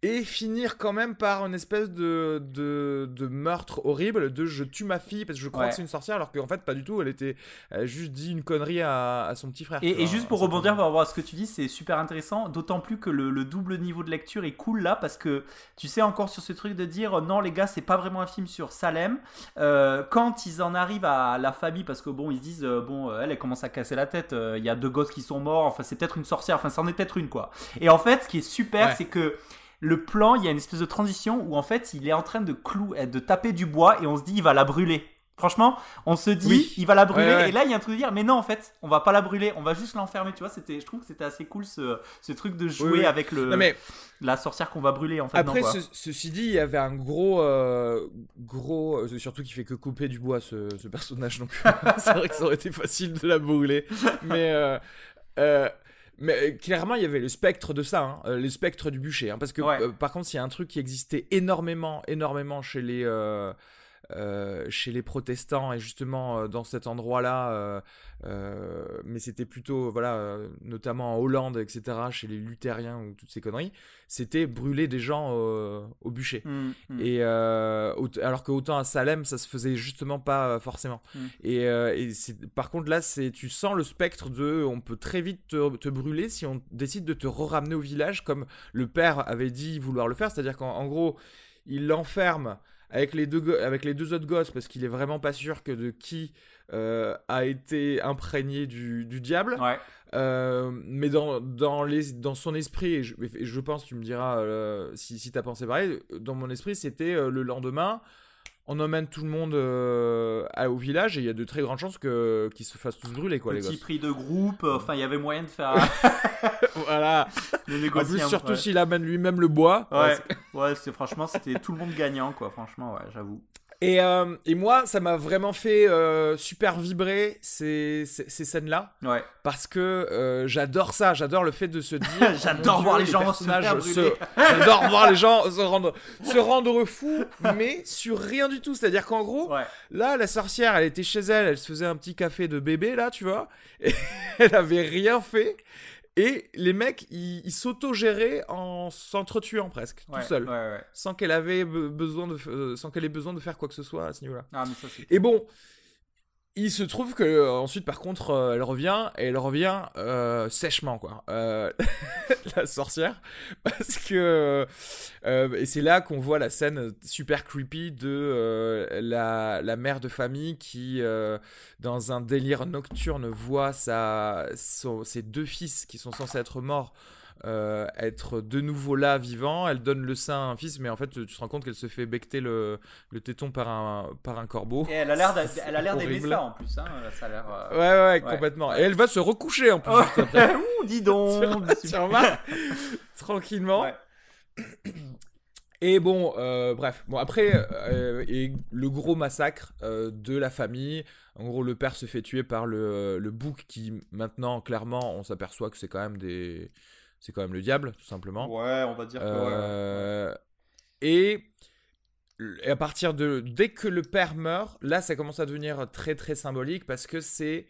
et finir quand même par une espèce de, de, de, meurtre horrible de je tue ma fille parce que je crois que c'est une sorcière alors qu'en fait pas du tout. Elle était elle a juste dit une connerie à, à son petit frère et, juste pour rebondir par rapport à ce que tu dis c'est super intéressant d'autant plus que le, le, double niveau de lecture est cool là parce que tu sais encore sur ce truc de dire non les gars c'est pas vraiment un film sur Salem. Euh, quand ils en arrivent à la famille parce que bon ils se disent euh, bon elle elle commence à casser la tête euh, il y a deux gosses qui sont morts enfin c'est peut-être une sorcière enfin c'en est peut-être une quoi et en fait ce qui est super c'est que le plan, il y a une espèce de transition où en fait il est en train de clou, de taper du bois et on se dit il va la brûler. Franchement, on se dit il va la brûler. Et là il y a un truc de dire mais non en fait on va pas la brûler, on va juste l'enfermer. Tu vois, c'était, je trouve que c'était assez cool ce, ce truc de jouer avec le mais... la sorcière qu'on va brûler en fait. Après, ceci dit, il y avait un gros euh, gros euh, surtout qui fait que couper du bois ce, personnage. Donc <laughs> c'est vrai que ça aurait été facile de la brûler, mais euh, mais euh, clairement, il y avait le spectre de ça, hein, le spectre du bûcher. Hein, parce que par contre, il y a un truc qui existait énormément, énormément chez les, chez les protestants et justement euh, dans cet endroit-là, euh, mais c'était plutôt, voilà, notamment en Hollande, etc., chez les luthériens ou toutes ces conneries, c'était brûler des gens au bûcher. Mmh, mmh. Et alors que autant à Salem, ça se faisait justement pas forcément. Mmh. Et, et par contre là, c'est tu sens le spectre de, on peut très vite te, te brûler si on décide de te ramener au village, comme le père avait dit vouloir le faire, c'est-à-dire qu'en gros, il l'enferme avec les deux, avec les deux autres gosses parce qu'il est vraiment pas sûr que de qui a été imprégné du, du diable. Ouais. mais dans, dans, les, dans son esprit, et je, pense, tu me diras si, si tu as pensé pareil, dans mon esprit, c'était le lendemain on emmène tout le monde euh, au village et il y a de très grandes chances que qu'ils se fassent tous brûler quoi Petit les gosses. prix de groupe, enfin il y avait moyen de faire. <laughs> voilà. en plus surtout s'il amène lui-même le bois. Ouais. Ouais, c'est franchement c'était tout le monde gagnant quoi. Franchement ouais, j'avoue. Et, euh, et, moi, ça m'a vraiment fait euh, super vibrer ces, ces, scènes-là. Ouais. Parce que euh, j'adore ça, j'adore le fait de se dire. <laughs> j'adore voir les, gens se J'adore voir les gens se rendre, se rendre fous, mais sur rien du tout. C'est-à-dire qu'en gros, là, la sorcière, elle était chez elle, elle se faisait un petit café de bébé, là, tu vois. Et <laughs> elle avait rien fait. Et les mecs, ils, s'auto-géraient en s'entretuant presque, tout seul. Sans qu'elle avait besoin de, euh, sans qu'elle ait besoin de faire quoi que ce soit à ce niveau-là. Ah, et bon, il se trouve que euh, ensuite, par contre, euh, elle revient et elle revient euh, sèchement, quoi. <laughs> la sorcière, <laughs> parce que et c'est là qu'on voit la scène super creepy de la, mère de famille qui, dans un délire nocturne, voit sa, ses deux fils qui sont censés être morts euh, être de nouveau là, vivant. Elle donne le sein à un fils, mais en fait, tu te rends compte qu'elle se fait becter le, le téton par un, par un corbeau. Et elle a l'air <laughs> d'aimer ça en plus. Hein. Ça a l'air. Euh, ouais, ouais, complètement. Et elle va se recoucher en plus. <laughs> Ouh, dis donc <laughs> Tranquillement. <clears throat> Et bon, euh, bref, bon après, et le gros massacre de la famille. En gros, le père se fait tuer par le, le bouc qui, maintenant, clairement, on s'aperçoit que c'est quand même des, c'est quand même le diable, tout simplement. Ouais, on va dire que euh, Et, à partir de. Dès que le père meurt, là, ça commence à devenir très très symbolique parce que c'est.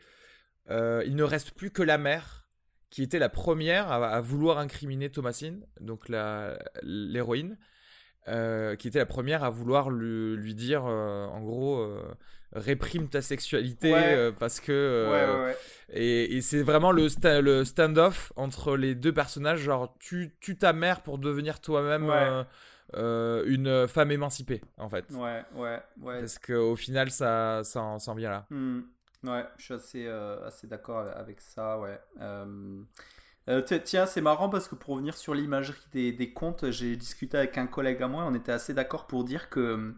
Euh, il ne reste plus que la mère qui était la première à, vouloir incriminer Thomasine, donc l'héroïne, euh, qui était la première à vouloir lui dire, en gros, réprime ta sexualité euh, parce que euh, et, et c'est vraiment le, le stand-off entre les deux personnages genre tu tues ta mère pour devenir toi-même euh, une femme émancipée en fait. Ouais ouais ouais. Parce qu'au final ça ça en, ça vient là. Hmm. ouais je suis assez assez d'accord avec ça ouais tiens, c'est marrant parce que pour revenir sur l'imagerie des, des contes, j'ai discuté avec un collègue à moi, on était assez d'accord pour dire que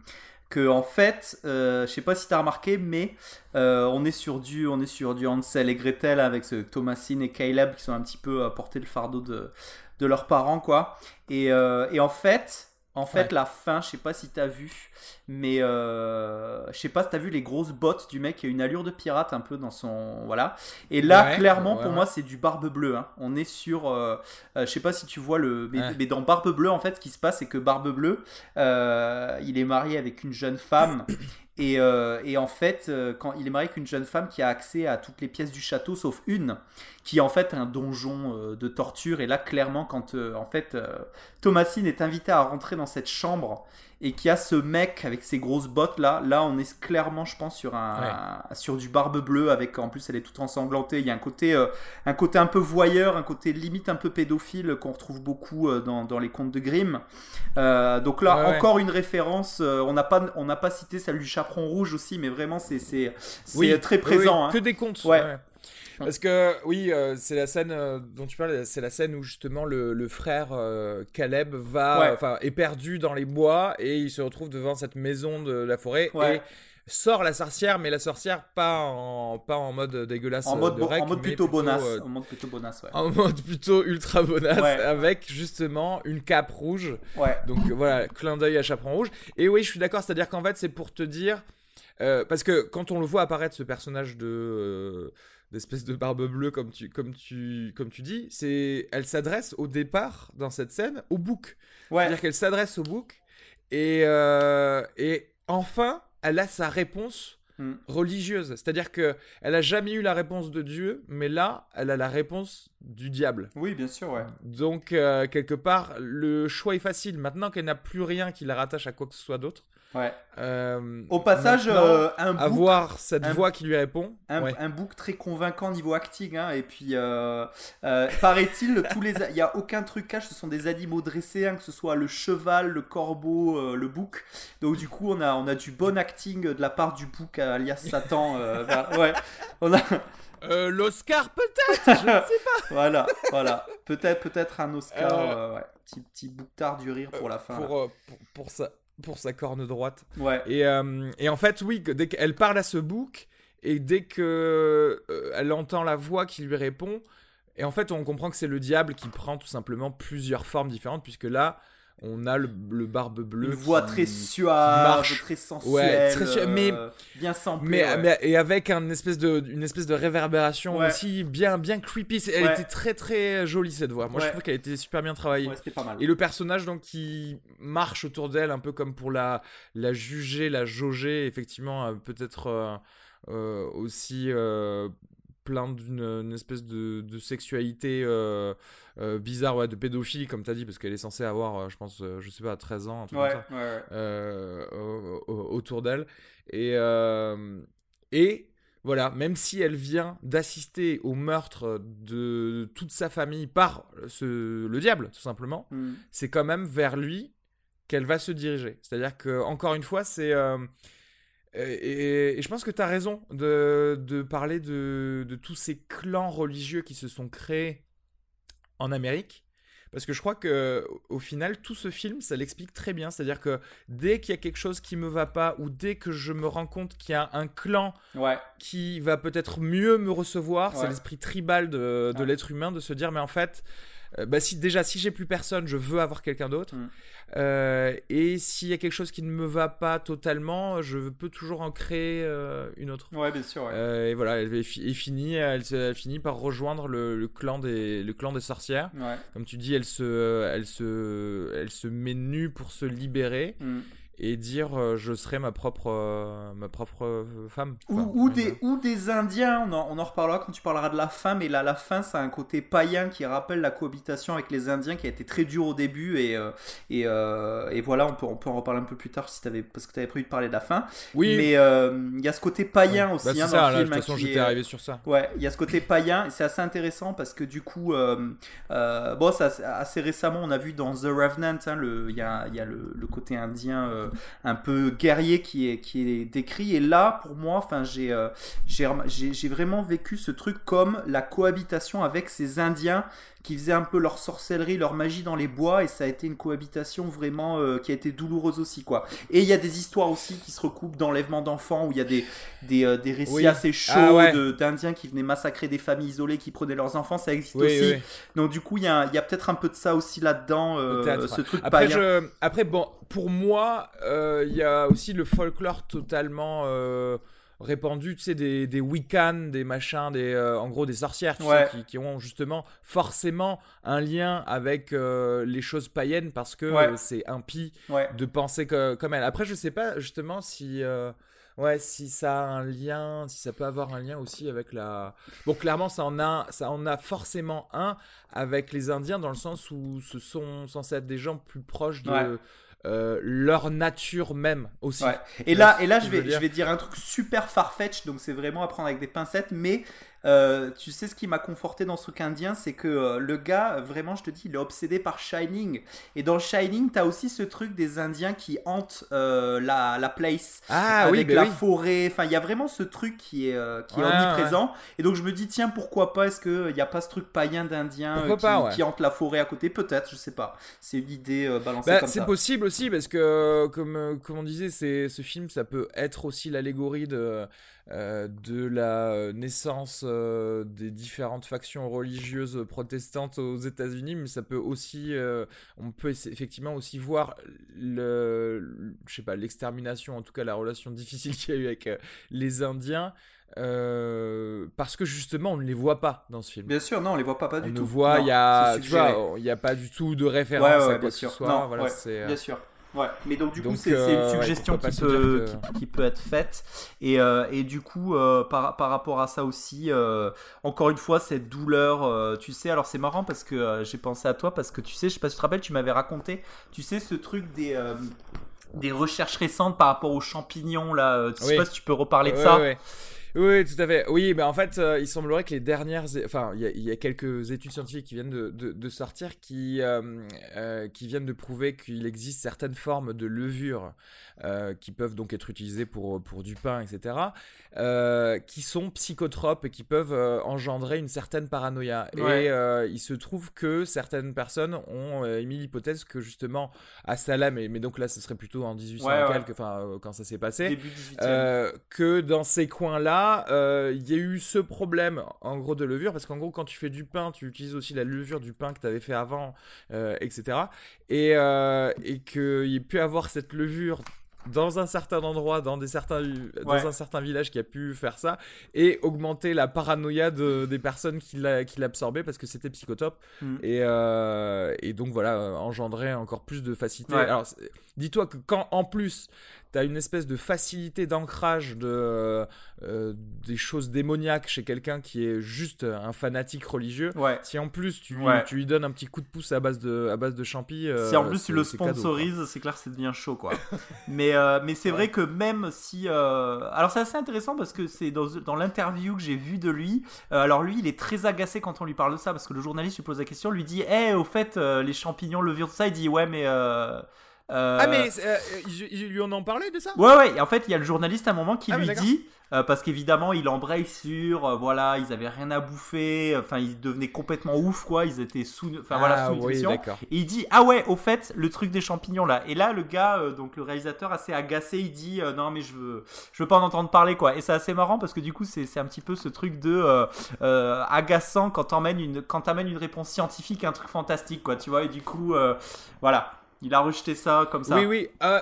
en fait, euh, je sais pas si tu as remarqué, mais euh, on est sur du, on est sur du Hansel et Gretel avec Thomasine et Caleb qui sont un petit peu à porter le fardeau de, de leurs parents, quoi. Et, euh, et en fait, en fait, la fin, je sais pas si t'as vu, mais euh, je sais pas si t'as vu les grosses bottes du mec qui a une allure de pirate un peu dans son voilà. Et là, clairement, pour moi, c'est du Barbe Bleue. Hein. On est sur, euh, euh, je sais pas si tu vois le, mais, dans Barbe Bleue, en fait, ce qui se passe, c'est que Barbe Bleue, euh, il est marié avec une jeune femme et, et, en fait, quand il est marié avec une jeune femme qui a accès à toutes les pièces du château sauf une, qui est en fait un donjon de torture. Et là, clairement, quand en fait Thomasine est invitée à rentrer dans cette chambre et qu'il y a ce mec avec ses grosses bottes là, là on est clairement je pense sur un, sur du barbe bleue avec en plus elle est toute ensanglantée, il y a un côté euh, un côté un peu voyeur, un côté limite un peu pédophile qu'on retrouve beaucoup euh, dans, dans, les contes de Grimm. Euh, donc là encore une référence, on n'a pas on n'a pas cité celle du chaperon rouge aussi mais vraiment c'est c'est oui, très présent. Que des contes. Ouais. Parce que oui, euh, c'est la scène euh, dont tu parles, c'est la scène où justement le, frère euh, Caleb va, enfin, est perdu dans les bois et il se retrouve devant cette maison de la forêt et sort la sorcière, mais la sorcière pas en pas en mode dégueulasse en mode, en mode plutôt, bonasse, en mode plutôt bonasse, ouais. En mode plutôt ultra bonasse avec justement une cape rouge. Ouais. Donc voilà, clin d'œil à chaperon rouge. Et oui, je suis d'accord, c'est-à-dire qu'en fait, c'est pour te dire parce que quand on le voit apparaître ce personnage de d'espèce de barbe bleue comme tu, comme tu, comme tu dis, c'est, elle s'adresse au départ dans cette scène au bouc. Ouais. C'est-à-dire qu'elle s'adresse au bouc et, euh, et enfin elle a sa réponse hmm. religieuse. C'est-à-dire que elle a jamais eu la réponse de Dieu, mais là elle a la réponse du diable. Oui, bien sûr, ouais. Donc euh, quelque part le choix est facile. Maintenant qu'elle n'a plus rien qui la rattache à quoi que ce soit d'autre. Ouais. Euh, Au passage, euh, un book, avoir cette voix qui lui répond. Un, un, book très convaincant niveau acting, hein, et puis euh, paraît-il, tous les, il y a aucun truc cache, ce sont des animaux dressés, hein, que ce soit le cheval, le corbeau, le bouc. Donc du coup, on a, on a du bon acting de la part du bouc alias Satan. <laughs> ouais, on a. L'Oscar peut-être, je ne sais pas. <laughs> voilà, voilà, peut-être, peut-être un Oscar, ouais. petit petit bouctard du rire pour la fin. pour, pour ça pour sa corne droite. Ouais. Et, euh, et en fait, oui, dès qu'elle parle à ce bouc, et dès que euh, elle entend la voix qui lui répond, et en fait, on comprend que c'est le diable qui prend tout simplement plusieurs formes différentes, puisque là, on a le, barbe bleue. Une voix très suave, très sensuelle. Ouais, très suave, mais euh, bien samplée. Mais, et avec un espèce de, une espèce de réverbération aussi bien, bien creepy. Elle était très très jolie cette voix. Moi je trouve qu'elle était super bien travaillée. Pas mal. Et le personnage donc qui marche autour d'elle un peu comme pour la, la juger, la jauger, effectivement, euh, peut-être euh, aussi plein d'une espèce de, de sexualité euh, euh, bizarre, ouais, de pédophilie, comme tu as dit, parce qu'elle est censée avoir, euh, je pense, je sais pas, 13 ans, un truc comme ça, autour d'elle. Et, et voilà, même si elle vient d'assister au meurtre de toute sa famille par ce, le diable, tout simplement, hmm. c'est quand même vers lui qu'elle va se diriger. C'est-à-dire que, encore une fois, c'est et, je pense que tu as raison de, parler de, tous ces clans religieux qui se sont créés en Amérique. Parce que je crois que au final, tout ce film, ça l'explique très bien. C'est-à-dire que dès qu'il y a quelque chose qui me va pas, ou dès que je me rends compte qu'il y a un clan qui va peut-être mieux me recevoir, c'est l'esprit tribal de, l'être humain de se dire, mais en fait, euh, bah si déjà si j'ai plus personne, je veux avoir quelqu'un d'autre. Mm. Euh, et s'il y a quelque chose qui ne me va pas totalement, je peux toujours en créer euh, une autre. Ouais, bien sûr. et voilà, elle, est finie, elle, finit par rejoindre le, clan des, le clan des sorcières. Comme tu dis, elle se, elle se, elle se met nue pour se libérer. Mm et dire euh, je serai ma propre, euh, ma propre euh, femme. ou, des, ou des Indiens, on en, on en, reparlera quand tu parleras de la fin, mais là, la fin, c'est un côté païen qui rappelle la cohabitation avec les Indiens qui a été très dur au début, et, et, et, voilà, on peut, on peut en reparler un peu plus tard si avais, parce que tu avais prévu de parler de la fin. Oui. Mais il y a ce côté païen aussi bah, hein, dans le film. De toute façon, j'étais arrivé sur ça. Ouais, il y a ce côté païen, c'est assez intéressant parce que du coup, bon, ça, assez récemment, on a vu dans The Revenant, hein, il y, a, y a le, le côté indien un peu guerrier qui est, qui est décrit. Et là, pour moi, enfin, j'ai, euh, j'ai, vraiment vécu ce truc comme la cohabitation avec ces Indiens qui faisaient un peu leur sorcellerie, leur magie dans les bois, et ça a été une cohabitation vraiment euh, qui a été douloureuse aussi, quoi. Et il y a des histoires aussi qui se recoupent d'enlèvement d'enfants, où il y a des, des, euh, des récits assez chauds ah d'Indiens qui venaient massacrer des familles isolées, qui prenaient leurs enfants, ça existe aussi. Donc du coup, il y a, y a peut-être un peu de ça aussi là-dedans, euh, ce truc après, je... Après, bon, pour moi, il y a aussi le folklore totalement répandu, tu sais, des, des Wiccans, des machins, des, euh, en gros des sorcières, tu sais, qui, qui, ont justement forcément un lien avec euh, les choses païennes parce que c'est impie de penser que, comme elle. Après, je sais pas justement si. Euh, ouais, si ça a un lien, si ça peut avoir un lien aussi avec la. Bon, clairement, ça en a, ça en a forcément un avec les Indiens dans le sens où ce sont censés être des gens plus proches de, euh, leur nature même aussi. Et là, et là je, vais, je vais dire un truc super farfetch, donc c'est vraiment à prendre avec des pincettes, mais euh, tu sais ce qui m'a conforté dans ce truc indien, c'est que euh, le gars, vraiment, je te dis, il est obsédé par Shining. Et dans Shining, t'as aussi ce truc des Indiens qui hantent euh, la, la, place ah, avec bah la forêt. Enfin, il y a vraiment ce truc qui est, qui est omniprésent. Et donc je me dis, tiens, pourquoi pas Est-ce qu'il n'y a pas ce truc païen d'Indien qui, qui, hante la forêt à côté? Peut-être, je sais pas. C'est une idée balancée bah, comme ça. C'est possible aussi parce que, comme, comme on disait, ce film, ça peut être aussi l'allégorie de de la naissance euh, des différentes factions religieuses protestantes aux États-Unis, mais ça peut aussi, euh, on peut effectivement aussi voir le, je sais pas, l'extermination, en tout cas la relation difficile <laughs> qu'il y a eu avec les Indiens. parce que justement on ne les voit pas dans ce film. Bien sûr, non, on les voit pas, pas du tout. On voit, il y a, tu vois, il n'y a pas du tout de référence à quoi que ce soit. voilà, bien sûr. Ouais, mais donc du coup, c'est une euh, suggestion qui, peut, qui, peut être faite. Et, euh, et du coup, euh, par, par rapport à ça aussi, encore une fois, cette douleur, tu sais, alors c'est marrant parce que j'ai pensé à toi, parce que tu sais, je sais pas si tu te rappelles, tu m'avais raconté, tu sais, ce truc des des recherches récentes par rapport aux champignons là. Je sais pas si tu peux reparler de ça. Oui, tout à fait. Oui, mais en fait, euh, il semblerait que les dernières, enfin, il y, a quelques études scientifiques qui viennent de, de, sortir qui euh, euh, qui viennent de prouver qu'il existe certaines formes de levure qui peuvent donc être utilisées pour pour du pain, etc., qui sont psychotropes et qui peuvent engendrer une certaine paranoïa. Et il se trouve que certaines personnes ont émis l'hypothèse que justement à Salam, mais, mais donc là, ce serait plutôt en 1800 enfin, quand ça s'est passé, que dans ces coins-là euh, il y a eu ce problème en gros de levure, parce qu'en gros, quand tu fais du pain, tu utilises aussi la levure du pain que tu avais fait avant, euh, etc. Et, euh, et qu'il y ait pu avoir cette levure dans un certain endroit, dans, des certains, dans un certain village qui a pu faire ça, et augmenter la paranoïa de, des personnes qui l'absorbaient parce que c'était psychotope. Mm. Et, euh, et, donc voilà, engendrer encore plus de facilité. Alors, dis-toi que quand en plus tu as une espèce de facilité d'ancrage de, euh, des choses démoniaques chez quelqu'un qui est juste un fanatique religieux, si en plus tu, tu, lui donnes un petit coup de pouce à base de, à base de champi. Euh, si en plus tu le sponsorises, c'est clair que ça devient chaud quoi. <laughs> mais euh, mais c'est vrai que même si. Alors c'est assez intéressant parce que c'est dans, dans l'interview que j'ai vu de lui. alors lui, il est très agacé quand on lui parle de ça parce que le journaliste lui pose la question, lui dit Eh, au fait, les champignons, levure, tout ça, il dit Ouais, mais. Euh, ah mais euh, ils, lui en ont parlé de ça? Ouais ouais, en fait il y a le journaliste à un moment qui ah, lui dit, euh, parce qu'évidemment il embraye sur, voilà, ils avaient rien à bouffer, enfin ils devenaient complètement ouf quoi, ils étaient sous, enfin voilà, ah, sous nutrition. et il dit, ah ouais, au fait, le truc des champignons là. Et là le gars, donc le réalisateur assez agacé, il dit, non mais je veux, je veux pas en entendre parler quoi. Et c'est assez marrant parce que du coup c'est un petit peu ce truc de agaçant quand t'amènes une, quand amènes une réponse scientifique, un truc fantastique quoi, tu vois, et du coup, voilà. Il a rejeté ça comme ça. Oui, oui. Euh,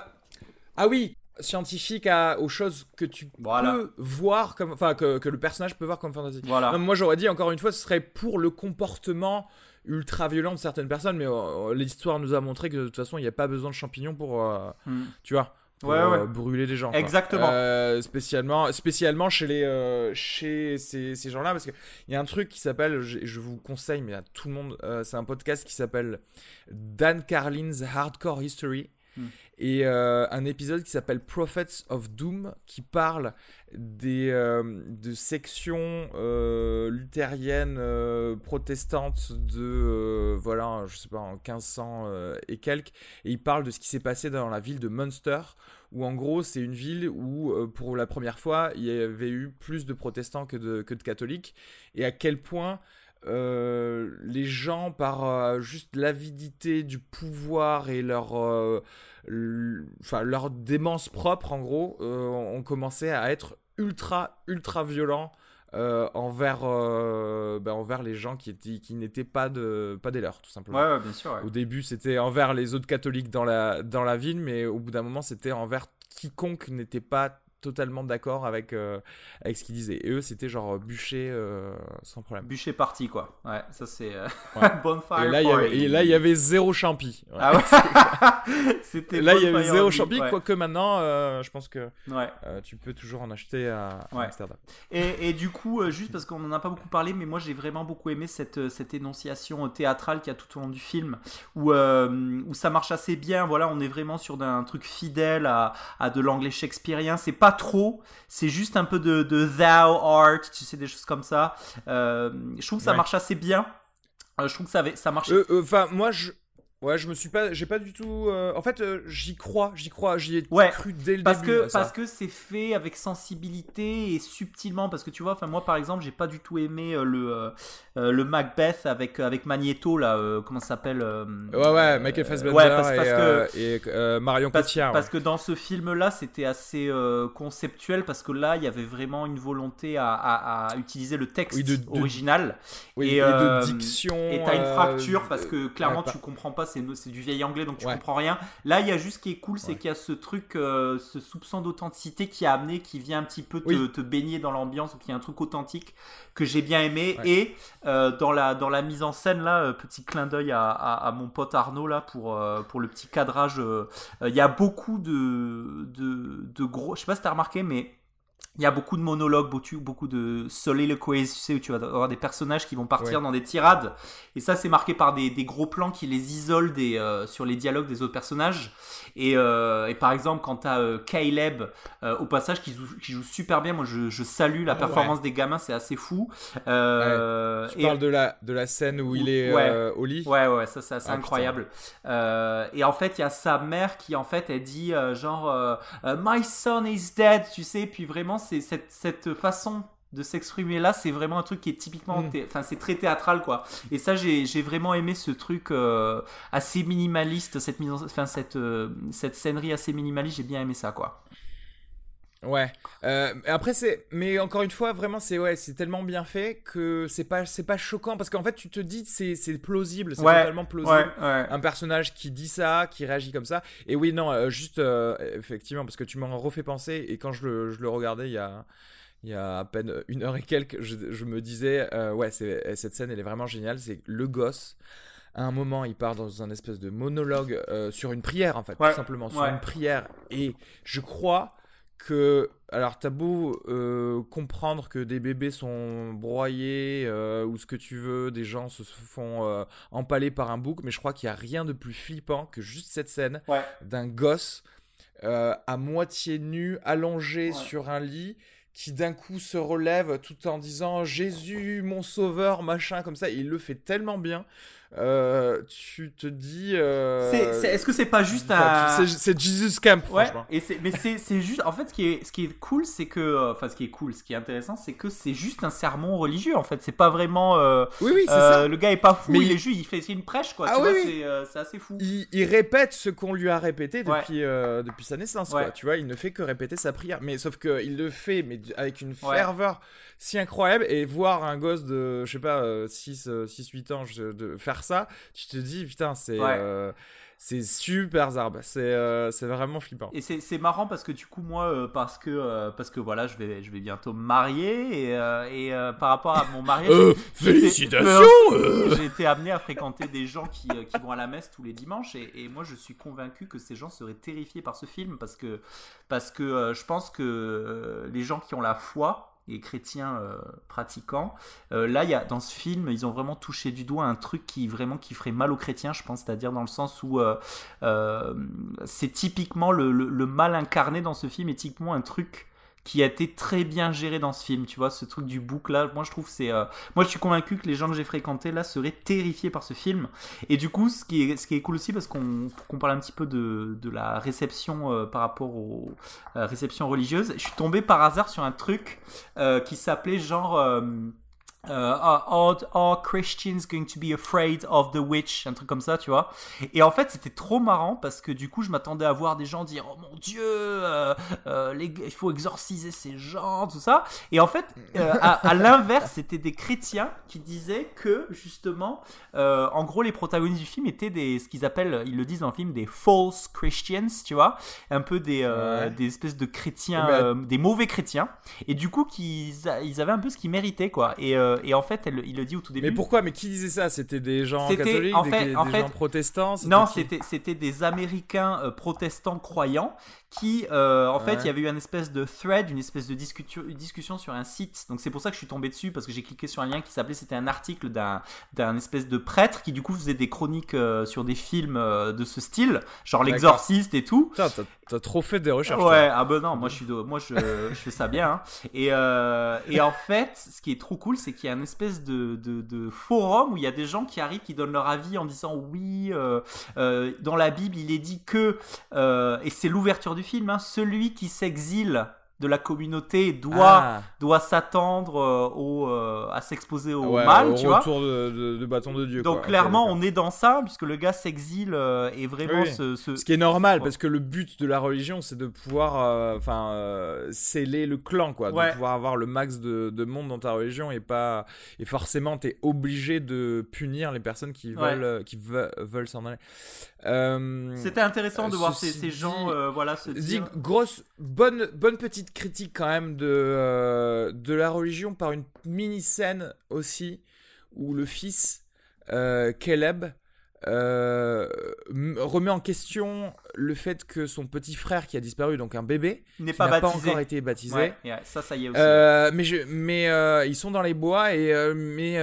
ah oui, scientifique à, aux choses que tu peux voir comme enfin que, que, le personnage peut voir comme fantasy. Voilà. moi j'aurais dit encore une fois ce serait pour le comportement ultra violent de certaines personnes mais euh, l'histoire nous a montré que de toute façon il n'y a pas besoin de champignons pour euh, hmm. tu vois pour brûler des gens. Exactement. spécialement, spécialement chez les, chez ces, ces gens-là, parce qu'il y a un truc qui s'appelle, je, je, vous conseille, mais à tout le monde, c'est un podcast qui s'appelle Dan Carlin's Hardcore History. Hmm. Et euh, un épisode qui s'appelle Prophets of Doom qui parle des, euh, de sections euh, luthériennes protestantes de, voilà, je sais pas, en 1500 et quelques. Et il parle de ce qui s'est passé dans la ville de Munster où en gros c'est une ville où pour la première fois il y avait eu plus de protestants que de, que de catholiques. Et à quel point euh, les gens, par euh, juste l'avidité du pouvoir et leur, euh, enfin, leur démence propre, en gros, ont commencé à être ultra, ultra violents envers, ben, envers les gens qui, étaient, qui n'étaient pas, de, pas des leurs, tout simplement. Ouais, bien sûr. Au début, c'était envers les autres catholiques dans la, dans la ville, mais au bout d'un moment, c'était envers quiconque n'était pas totalement d'accord avec, euh, avec ce qu'ils disaient. Et eux, c'était genre bûcher euh, sans problème. Bûcher parti, quoi. Ouais, ça c'est euh, <laughs> bonfire. Et là, il y avait, et là, il y avait zéro champi. Ah ouais <laughs> C'était Là, il y avait zéro champi, quoique maintenant, je pense que ouais. tu peux toujours en acheter à, Amsterdam. Et, et, du coup, juste parce qu'on n'en a pas beaucoup parlé, mais moi j'ai vraiment beaucoup aimé cette, cette énonciation théâtrale qu'il y a tout au long du film, où, où ça marche assez bien. Voilà, on est vraiment sur un truc fidèle à, à de l'anglais shakespearien. C'est pas trop, c'est juste un peu de, thou art, tu sais, des choses comme ça. Euh, je trouve que ça marche assez bien. Euh, je trouve que ça, ça marche. Euh, enfin, moi, je, Ouais, je me suis pas, j'ai pas du tout. Euh, en fait, euh, j'y crois, j'y crois, j'y ai cru dès le parce début. Que, parce que c'est fait avec sensibilité et subtilement. Parce que tu vois, enfin moi par exemple, j'ai pas du tout aimé euh, le le Macbeth avec avec Magneto là, comment ça s'appelle Ouais ouais, Michael Fassbender ouais, parce, que, et, Marion Cotillard. Parce que dans ce film là, c'était assez conceptuel parce que là, il y avait vraiment une volonté à, à, utiliser le texte original oui, et, de diction. Et t'as une fracture parce que clairement tu comprends pas c'est du vieil anglais donc tu comprends rien. Là, il y a juste ce qui est cool, c'est qu'il y a ce truc, euh, ce soupçon d'authenticité qui a amené, qui vient un petit peu te, baigner dans l'ambiance, qui est un truc authentique que j'ai bien aimé. Et euh, dans, la, dans la mise en scène, là, euh, petit clin d'œil à, mon pote Arnaud, là, pour, pour le petit cadrage, il y a beaucoup de, de, de gros. Je sais pas si tu as remarqué, mais il y a beaucoup de monologues, beaucoup, de soliloquies, tu sais, où tu vas avoir des personnages qui vont partir dans des tirades. Et ça, c'est marqué par des, des, gros plans qui les isolent des, euh, sur les dialogues des autres personnages. Et, euh, et par exemple, quand tu as euh, Caleb au passage qui joue, qui joue super bien, moi je, je salue la performance des gamins, c'est assez fou. Euh, Tu parles de, la, de la scène où il est au lit? Ouais, ouais, ça c'est assez ah, incroyable. et en fait, il y a sa mère qui en fait, elle dit genre My son is dead, tu sais, puis vraiment c'est cette, cette façon de s'exprimer là, c'est vraiment un truc qui est typiquement, mm. enfin c'est très théâtral quoi. Et ça, j'ai vraiment aimé ce truc euh, assez minimaliste, cette mise, enfin cette euh, cette scénerie assez minimaliste, j'ai bien aimé ça quoi. Ouais. Euh, après c'est, mais encore une fois, vraiment c'est ouais, c'est tellement bien fait que c'est pas c'est pas choquant parce qu'en fait tu te dis c'est c'est plausible, c'est totalement plausible. Un personnage qui dit ça, qui réagit comme ça. Et oui non, euh, juste euh, effectivement parce que tu m'en refais penser et quand je le, je le regardais il y a il y a à peine une heure et quelques, je, je me disais ouais c'est cette scène elle est vraiment géniale, c'est le gosse à un moment, il part dans un espèce de monologue sur une prière, en fait, tout simplement, sur une prière. Et je crois que alors t'as beau euh, comprendre que des bébés sont broyés euh, ou ce que tu veux, des gens se font euh, empaler par un bouc, mais je crois qu'il n'y a rien de plus flippant que juste cette scène d'un gosse à moitié nu, allongé sur un lit, qui d'un coup se relève tout en disant Jésus, mon sauveur, machin, comme ça. il le fait tellement bien euh, tu te dis. Euh... Est-ce que c'est pas juste un. C'est Jesus Camp, ouais, Et mais c'est juste. En fait, ce qui est, ce qui est cool, c'est que. Euh, enfin, ce qui est cool, ce qui est intéressant, c'est que c'est juste un sermon religieux, en fait. C'est pas vraiment. Euh, oui, oui, c'est ça. Le gars est pas fou, mais il est juste. Il fait une prêche, quoi. Ah, tu oui, vois, c'est assez fou. Il, répète ce qu'on lui a répété depuis, depuis sa naissance, quoi. Tu vois, il ne fait que répéter sa prière. Mais sauf qu'il le fait, mais avec une ferveur si incroyable. Et voir un gosse de je sais pas 6 euh, 6 euh, 8 ans de faire ça tu te dis putain c'est euh, c'est super zarbe c'est c'est vraiment flippant. Et c'est marrant parce que du coup moi parce que parce que voilà je vais je vais bientôt me marier et, et par rapport à mon mariage <laughs> félicitations <laughs> j'ai été amené à fréquenter des gens qui, qui vont à la messe tous les dimanches et, et, moi je suis convaincu que ces gens seraient terrifiés par ce film parce que parce que je pense que les gens qui ont la foi et chrétiens euh, pratiquants. Euh, là, y a, dans ce film, ils ont vraiment touché du doigt un truc qui vraiment qui ferait mal aux chrétiens, je pense, c'est-à-dire dans le sens où euh, c'est typiquement le, le, mal incarné dans ce film est typiquement un truc qui a été très bien géré dans ce film. Tu vois, ce truc du bouc là, moi je trouve c'est. Euh, moi je suis convaincu que les gens que j'ai fréquentés là seraient terrifiés par ce film. Et du coup, ce qui est, ce qui est cool aussi, parce qu'on parle un petit peu de, de la réception euh, par rapport aux euh, réceptions religieuses, je suis tombé par hasard sur un truc qui s'appelait genre Uh, are, are, Christians going to be afraid of the witch? Un truc comme ça, tu vois. Et en fait, c'était trop marrant parce que du coup, je m'attendais à voir des gens dire Oh mon dieu, euh, euh, les, il faut exorciser ces gens, tout ça. Et en fait, euh, à, l'inverse, c'était des chrétiens qui disaient que justement, en gros, les protagonistes du film étaient des, ce qu'ils appellent, ils le disent dans le film, des false Christians, tu vois. Un peu des, des espèces de chrétiens, eh ben, des mauvais chrétiens. Et du coup, qu'ils ils avaient un peu ce qu'ils méritaient, quoi. Et et en fait, elle, il le dit au tout début. Mais pourquoi? Mais qui disait ça? C'était des gens catholiques, en fait, des, en fait, gens protestants? Non, c'était des Américains euh, protestants croyants qui, euh, en fait, il y avait eu une espèce de thread, une espèce de discussion, discussion sur un site. Donc c'est pour ça que je suis tombé dessus parce que j'ai cliqué sur un lien qui s'appelait, c'était un article d'un d'un espèce de prêtre qui du coup faisait des chroniques sur des films de ce style, genre l'exorciste et tout. T'as trop fait des recherches. Ouais, ah ben non, moi je suis, moi je, je fais ça bien. Hein. Et et en fait, ce qui est trop cool, c'est qu'il y a une espèce de, de, forum où il y a des gens qui arrivent, qui donnent leur avis en disant oui, euh, euh, dans la Bible, il est dit que, euh, et c'est l'ouverture du film, hein, celui qui s'exile de la communauté doit, ah. doit s'attendre euh, au, euh, à s'exposer au mal, tu vois. de, de, bâton de Dieu. Donc clairement, on est dans ça, puisque le gars s'exile euh, et vraiment ce, ce... qui est normal, parce que le but de la religion, c'est de pouvoir enfin sceller le clan, quoi. De pouvoir avoir le max de, de, monde dans ta religion et pas... Et forcément, t'es obligé de punir les personnes qui veulent, qui veulent, s'en aller. C'était intéressant de voir ces, ces gens voilà, se dire... grosse, bonne, bonne petite critique quand même de, euh, de la religion par une mini-scène aussi où le fils, euh, Caleb, euh, remet en question le fait que son petit frère qui a disparu, donc un bébé, n'est pas, pas, encore été baptisé. ça, ça y est aussi. mais je, mais ils sont dans les bois et mais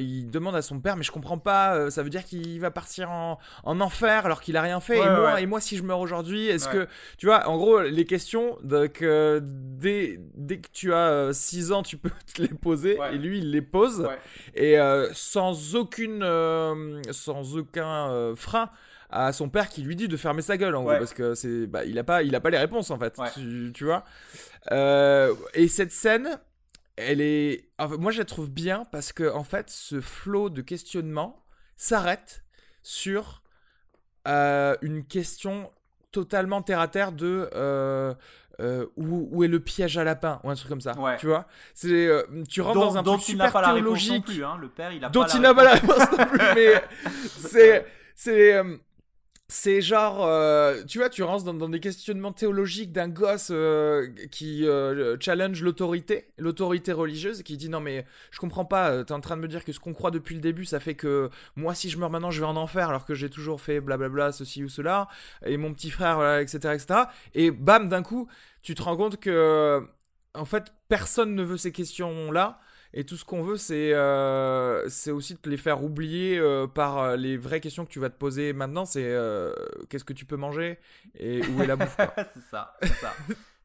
il demande à son père, mais je comprends pas. ça veut dire qu'il va partir en, en enfer alors qu'il a rien fait. et moi, et moi, si je meurs aujourd'hui, est-ce que tu vois, en gros, les questions donc dès dès que tu as 6 ans, tu peux te les poser et lui, il les pose et sans aucune sans aucun frein à son père qui lui dit de fermer sa gueule en gros parce que c'est bah, il a pas il a pas les réponses en fait tu, vois. Euh, et cette scène elle est moi je la trouve bien parce que en fait ce flot de questionnement s'arrête sur euh, une question totalement terre à terre de euh, où, est le piège à lapin ou un truc comme ça tu vois. C'est tu rentres dans un dont truc super pas théologique. plus, hein. le père il a dont il n'a pas la réponse. non plus mais <laughs> c'est c'est c'est genre, euh, tu vois, tu rentres dans, des questionnements théologiques d'un gosse euh, qui euh, challenge l'autorité, l'autorité religieuse, qui dit non mais je comprends pas, t'es en train de me dire que ce qu'on croit depuis le début, ça fait que moi si je meurs maintenant je vais en enfer alors que j'ai toujours fait blablabla ceci ou cela, et mon petit frère, etc., etc. Et bam, d'un coup, tu te rends compte que en fait personne ne veut ces questions-là. Et tout ce qu'on veut, c'est euh, aussi de les faire oublier euh, par euh, les vraies questions que tu vas te poser maintenant. C'est euh, qu'est-ce que tu peux manger et où est la bouffe <laughs> C'est ça, c'est ça.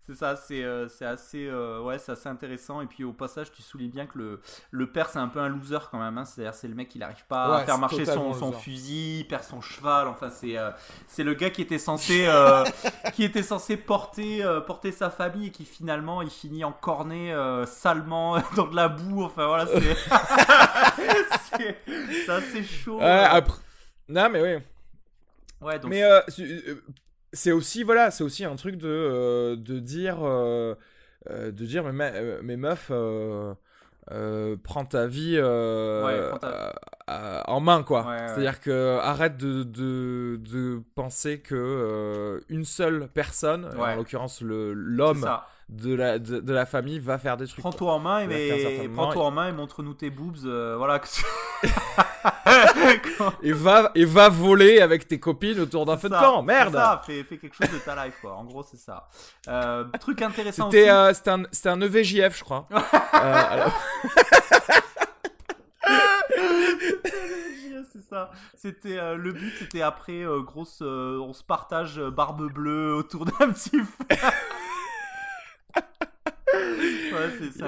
C'est ça, c'est euh, assez, euh, ouais, assez intéressant. Et puis au passage, tu soulignes bien que le, le père, c'est un peu un loser quand même. Hein. C'est-à-dire, c'est le mec qui n'arrive pas à faire marcher son, son fusil, perd son cheval. Enfin, c'est euh, le gars qui était censé, <laughs> qui était censé porter, porter sa famille et qui finalement, il finit en cornet salement <laughs> dans de la boue. Enfin, voilà, c'est <laughs> assez chaud. après... Non, mais oui. Ouais, donc mais c'est aussi voilà c'est aussi un truc de, euh, de dire euh, euh, de dire mais, mais meuf prends ta vie en main quoi. C'est à dire que arrête de, de, de penser que une seule personne en l'occurrence l'homme de la, de, la famille va faire des trucs. Prends-toi en main et, prends-toi en main et montre-nous tes boobs. Euh, voilà. <laughs> et, va, et va voler avec tes copines autour d'un feu de camp. Merde. ça, fais, fais, quelque chose de ta life quoi. En gros, c'est ça. Euh, truc intéressant C'était euh, un, un EVJF, je crois. <laughs> euh, <laughs> c'est ça. C'était euh, le but, c'était après grosse, on se partage barbe bleue autour d'un petit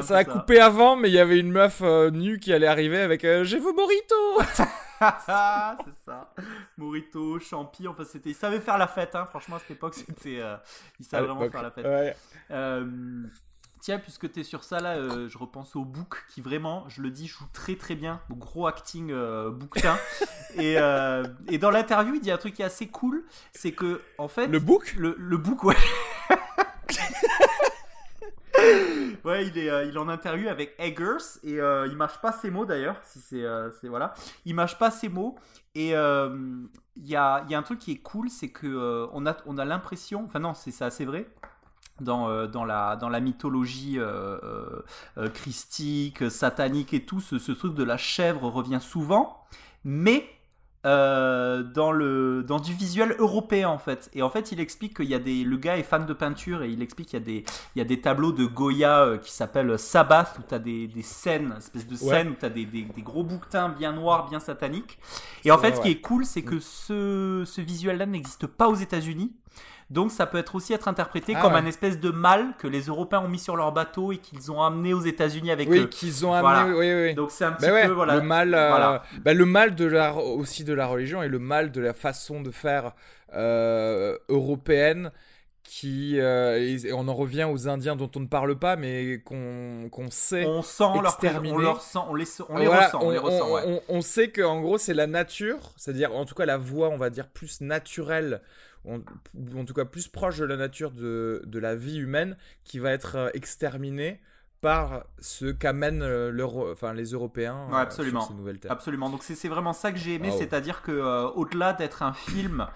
ça a coupé avant, mais il y avait une meuf euh, nue qui allait arriver avec euh, J'ai vos moritos <laughs> <laughs> C'est ça. Morito, champi, enfin c'était. Ils savaient faire la fête, hein. franchement à cette époque, c'était. Euh, ils savaient vraiment faire la fête. Tiens, puisque tu es sur ça là, je repense au Book qui vraiment, je le dis, joue très très bien. Gros acting euh, <laughs> et, et, dans l'interview, il dit un truc qui est assez cool c'est que en fait. Le Book? Le, le Book, ouais. Ouais, il est, euh, il en interview avec Eggers et euh, il mâche pas ses mots d'ailleurs. Si c'est, euh, c'est voilà, il mâche pas ses mots et il y a, y, a, un truc qui est cool, c'est que on a, on a l'impression, enfin non, c'est, assez vrai. Dans, dans, la, dans la mythologie christique, satanique et tout, ce, ce, truc de la chèvre revient souvent, mais euh, dans le dans du visuel européen en fait. Et en fait il explique qu'il y a des le gars est fan de peinture et il explique qu'il y a des il y a des tableaux de Goya euh, qui s'appellent Sabbath où tu as des, des scènes espèce de scènes où tu as des, des, gros bouquetins bien noirs bien sataniques. Et en fait ce qui est cool c'est que ce ce visuel là n'existe pas aux États-Unis donc ça peut être aussi être interprété ah comme un espèce de mal que les Européens ont mis sur leur bateau et qu'ils ont amené aux États-Unis avec oui, eux. qu'ils ont amené. Oui, oui. Donc c'est un petit peu voilà. Le mal, euh, bah, le mal de la, aussi de la religion et le mal de la façon de faire euh, européenne qui euh, on en revient aux Indiens dont on ne parle pas mais qu'on sait on sent exterminer. on leur sent on les, on les ressent on, les ressent, on, on sait que en gros c'est la nature c'est-à-dire en tout cas la voie on va dire plus naturelle en, en, tout cas plus proche de la nature de, de la vie humaine, qui va être euh, exterminée par ce qu'amènent euh, enfin, les Européens ouais, absolument. sur ces nouvelles terres. Absolument. Donc c'est vraiment ça que j'ai aimé, c'est-à-dire que au-delà d'être un film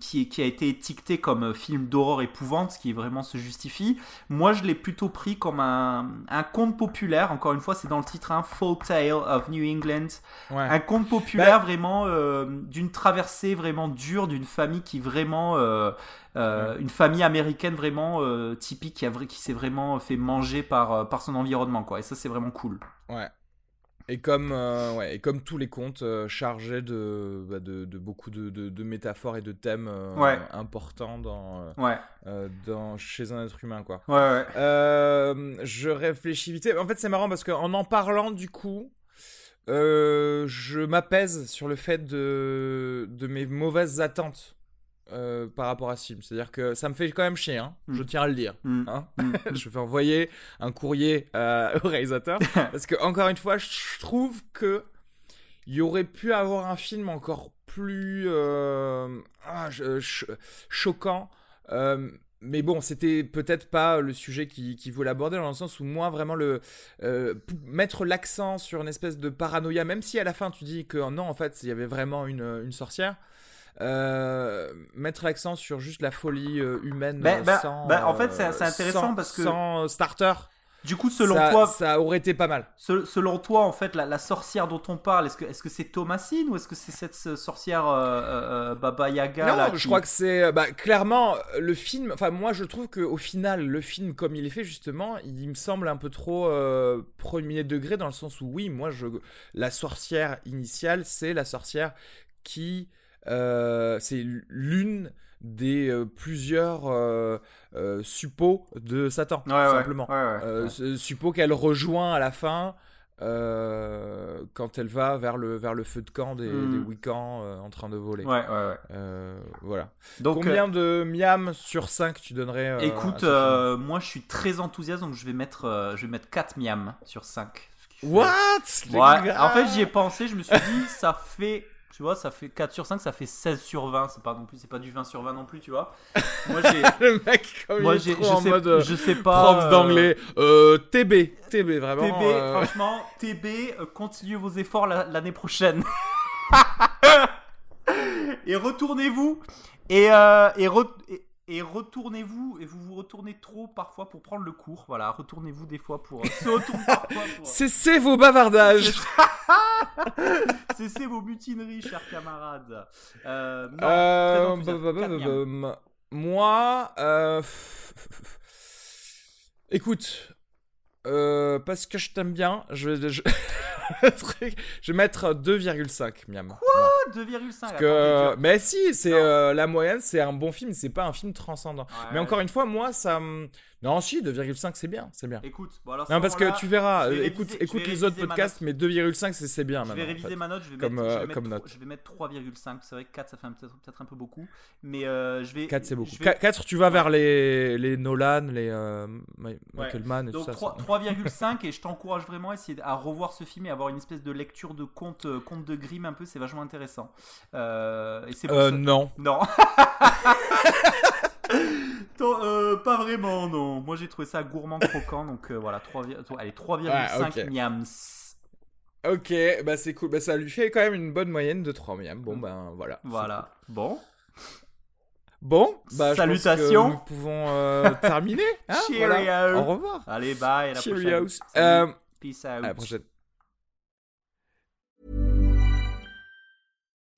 qui, qui, a été étiqueté comme film d'horreur épouvante, ce qui vraiment se justifie, moi je l'ai plutôt pris comme un, un, conte populaire. Encore une fois, c'est dans le titre, un hein, Folk Tale of New England, un conte populaire bah vraiment d'une traversée vraiment dure d'une famille qui vraiment euh, une famille américaine vraiment euh, typique qui, a, qui s'est vraiment fait manger par, euh, par son environnement, quoi. Et ça, c'est vraiment cool. Ouais. Et comme, ouais, et comme tous les contes chargés de, bah, de, de, beaucoup de, de, métaphores et de thèmes importants dans, ouais. dans, chez un être humain. Quoi. Ouais, ouais. je réfléchis vite. En fait, c'est marrant parce qu'en en parlant, du coup, je m'apaise sur le fait de, de mes mauvaises attentes euh, par rapport à film. C'est-à-dire que ça me fait quand même chier, hein. mm. je tiens à le dire. Mm. Hein. Mm. <laughs> je vais envoyer un courrier euh, <laughs> au réalisateur. <laughs> parce que, encore une fois, je trouve que il y aurait pu avoir un film encore plus euh, ah, choquant. mais bon, c'était peut-être pas le sujet qui, qui voulait aborder dans le sens où moi vraiment le mettre l'accent sur une espèce de paranoïa, même si à la fin tu dis que non en fait il y avait vraiment une, une sorcière. Euh, mettre l'accent sur juste la folie euh, humaine bah, bah, sans, bah, en fait c'est intéressant parce que sans starter. Du coup selon toi ça aurait été pas mal. selon toi en fait la, sorcière dont on parle est-ce que est-ce que c'est Thomasine ou est-ce que c'est cette sorcière euh, Baba Yaga non je crois que c'est bah, clairement le film enfin moi je trouve que au final le film comme il est fait justement il me semble un peu trop premier degré dans le sens où oui moi je la sorcière initiale c'est la sorcière qui euh, c'est l'une des euh, plusieurs euh, suppos de Satan, simplement. suppos qu'elle rejoint à la fin. quand elle va vers le, vers le feu de camp des, hmm. Wiccans en train de voler. Ouais, ouais, voilà. Donc, Combien de miam sur 5 tu donnerais Écoute, moi je suis très enthousiaste, donc je vais mettre, je vais mettre 4 miam sur 5. What? En fait, j'y ai pensé, je me suis dit, ça fait tu vois, ça fait 4 sur 5, ça fait 16 sur 20. C'est pas non plus, c'est pas du 20 sur 20 non plus, tu vois. <laughs> Moi, j'ai. le mec, comme moi, j'ai, je, sais, mode, je sais pas. Prof euh, d'anglais. Euh, TB. TB, vraiment. TB, euh... franchement, TB, euh, continuez vos efforts l'année prochaine. <laughs> et retournez-vous. Et, et, re, et, et retournez-vous et vous vous retournez trop parfois pour prendre le cours. Voilà, retournez-vous des fois pour Cessez vos bavardages. Cessez vos mutineries, chers camarades. Euh, euh, moi, euh, écoute, parce que je t'aime bien, je, je... <laughs> je vais mettre 2,5 miam. Quoi 2,5 que... Mais si, c'est la moyenne, c'est un bon film, c'est pas un film transcendant. mais encore une fois, moi, ça non, si, 2,5 c'est bien, c'est bien. Écoute, bon alors Non, parce que tu verras, écoute, écoute les autres podcasts, mais 2,5 c'est bien Je vais réviser ma note, je vais mettre, euh, comme note. Je vais mettre 3,5. C'est vrai que 4 ça fait peut-être un peu beaucoup, mais euh, je vais. 4 c'est beaucoup. 4 tu vas vers les, les Nolan, les euh, Michael Mann et Donc, tout ça. 3,5 et je t'encourage vraiment à essayer à revoir ce film et avoir une espèce de lecture de conte, conte de Grimm un peu, c'est vachement intéressant. Euh, et c'est euh, non. Non. <laughs> Euh, pas vraiment, non. Moi, j'ai trouvé ça gourmand croquant, donc euh, voilà, 3, allez, 3,5 miams. Ok, bah c'est cool. Bah, ça lui fait quand même une bonne moyenne de 3 miams. Bon, ben voilà. Voilà. Bon. Bon, bah, salutations. Je pense que nous pouvons euh, <laughs> terminer. Hein, voilà. Au revoir. Allez, bye. À la Cheerios. prochaine. Peace out. À la prochaine.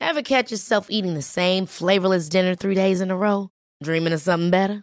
Ever catch yourself eating the same flavorless dinner three days in a row? Dreaming of something better?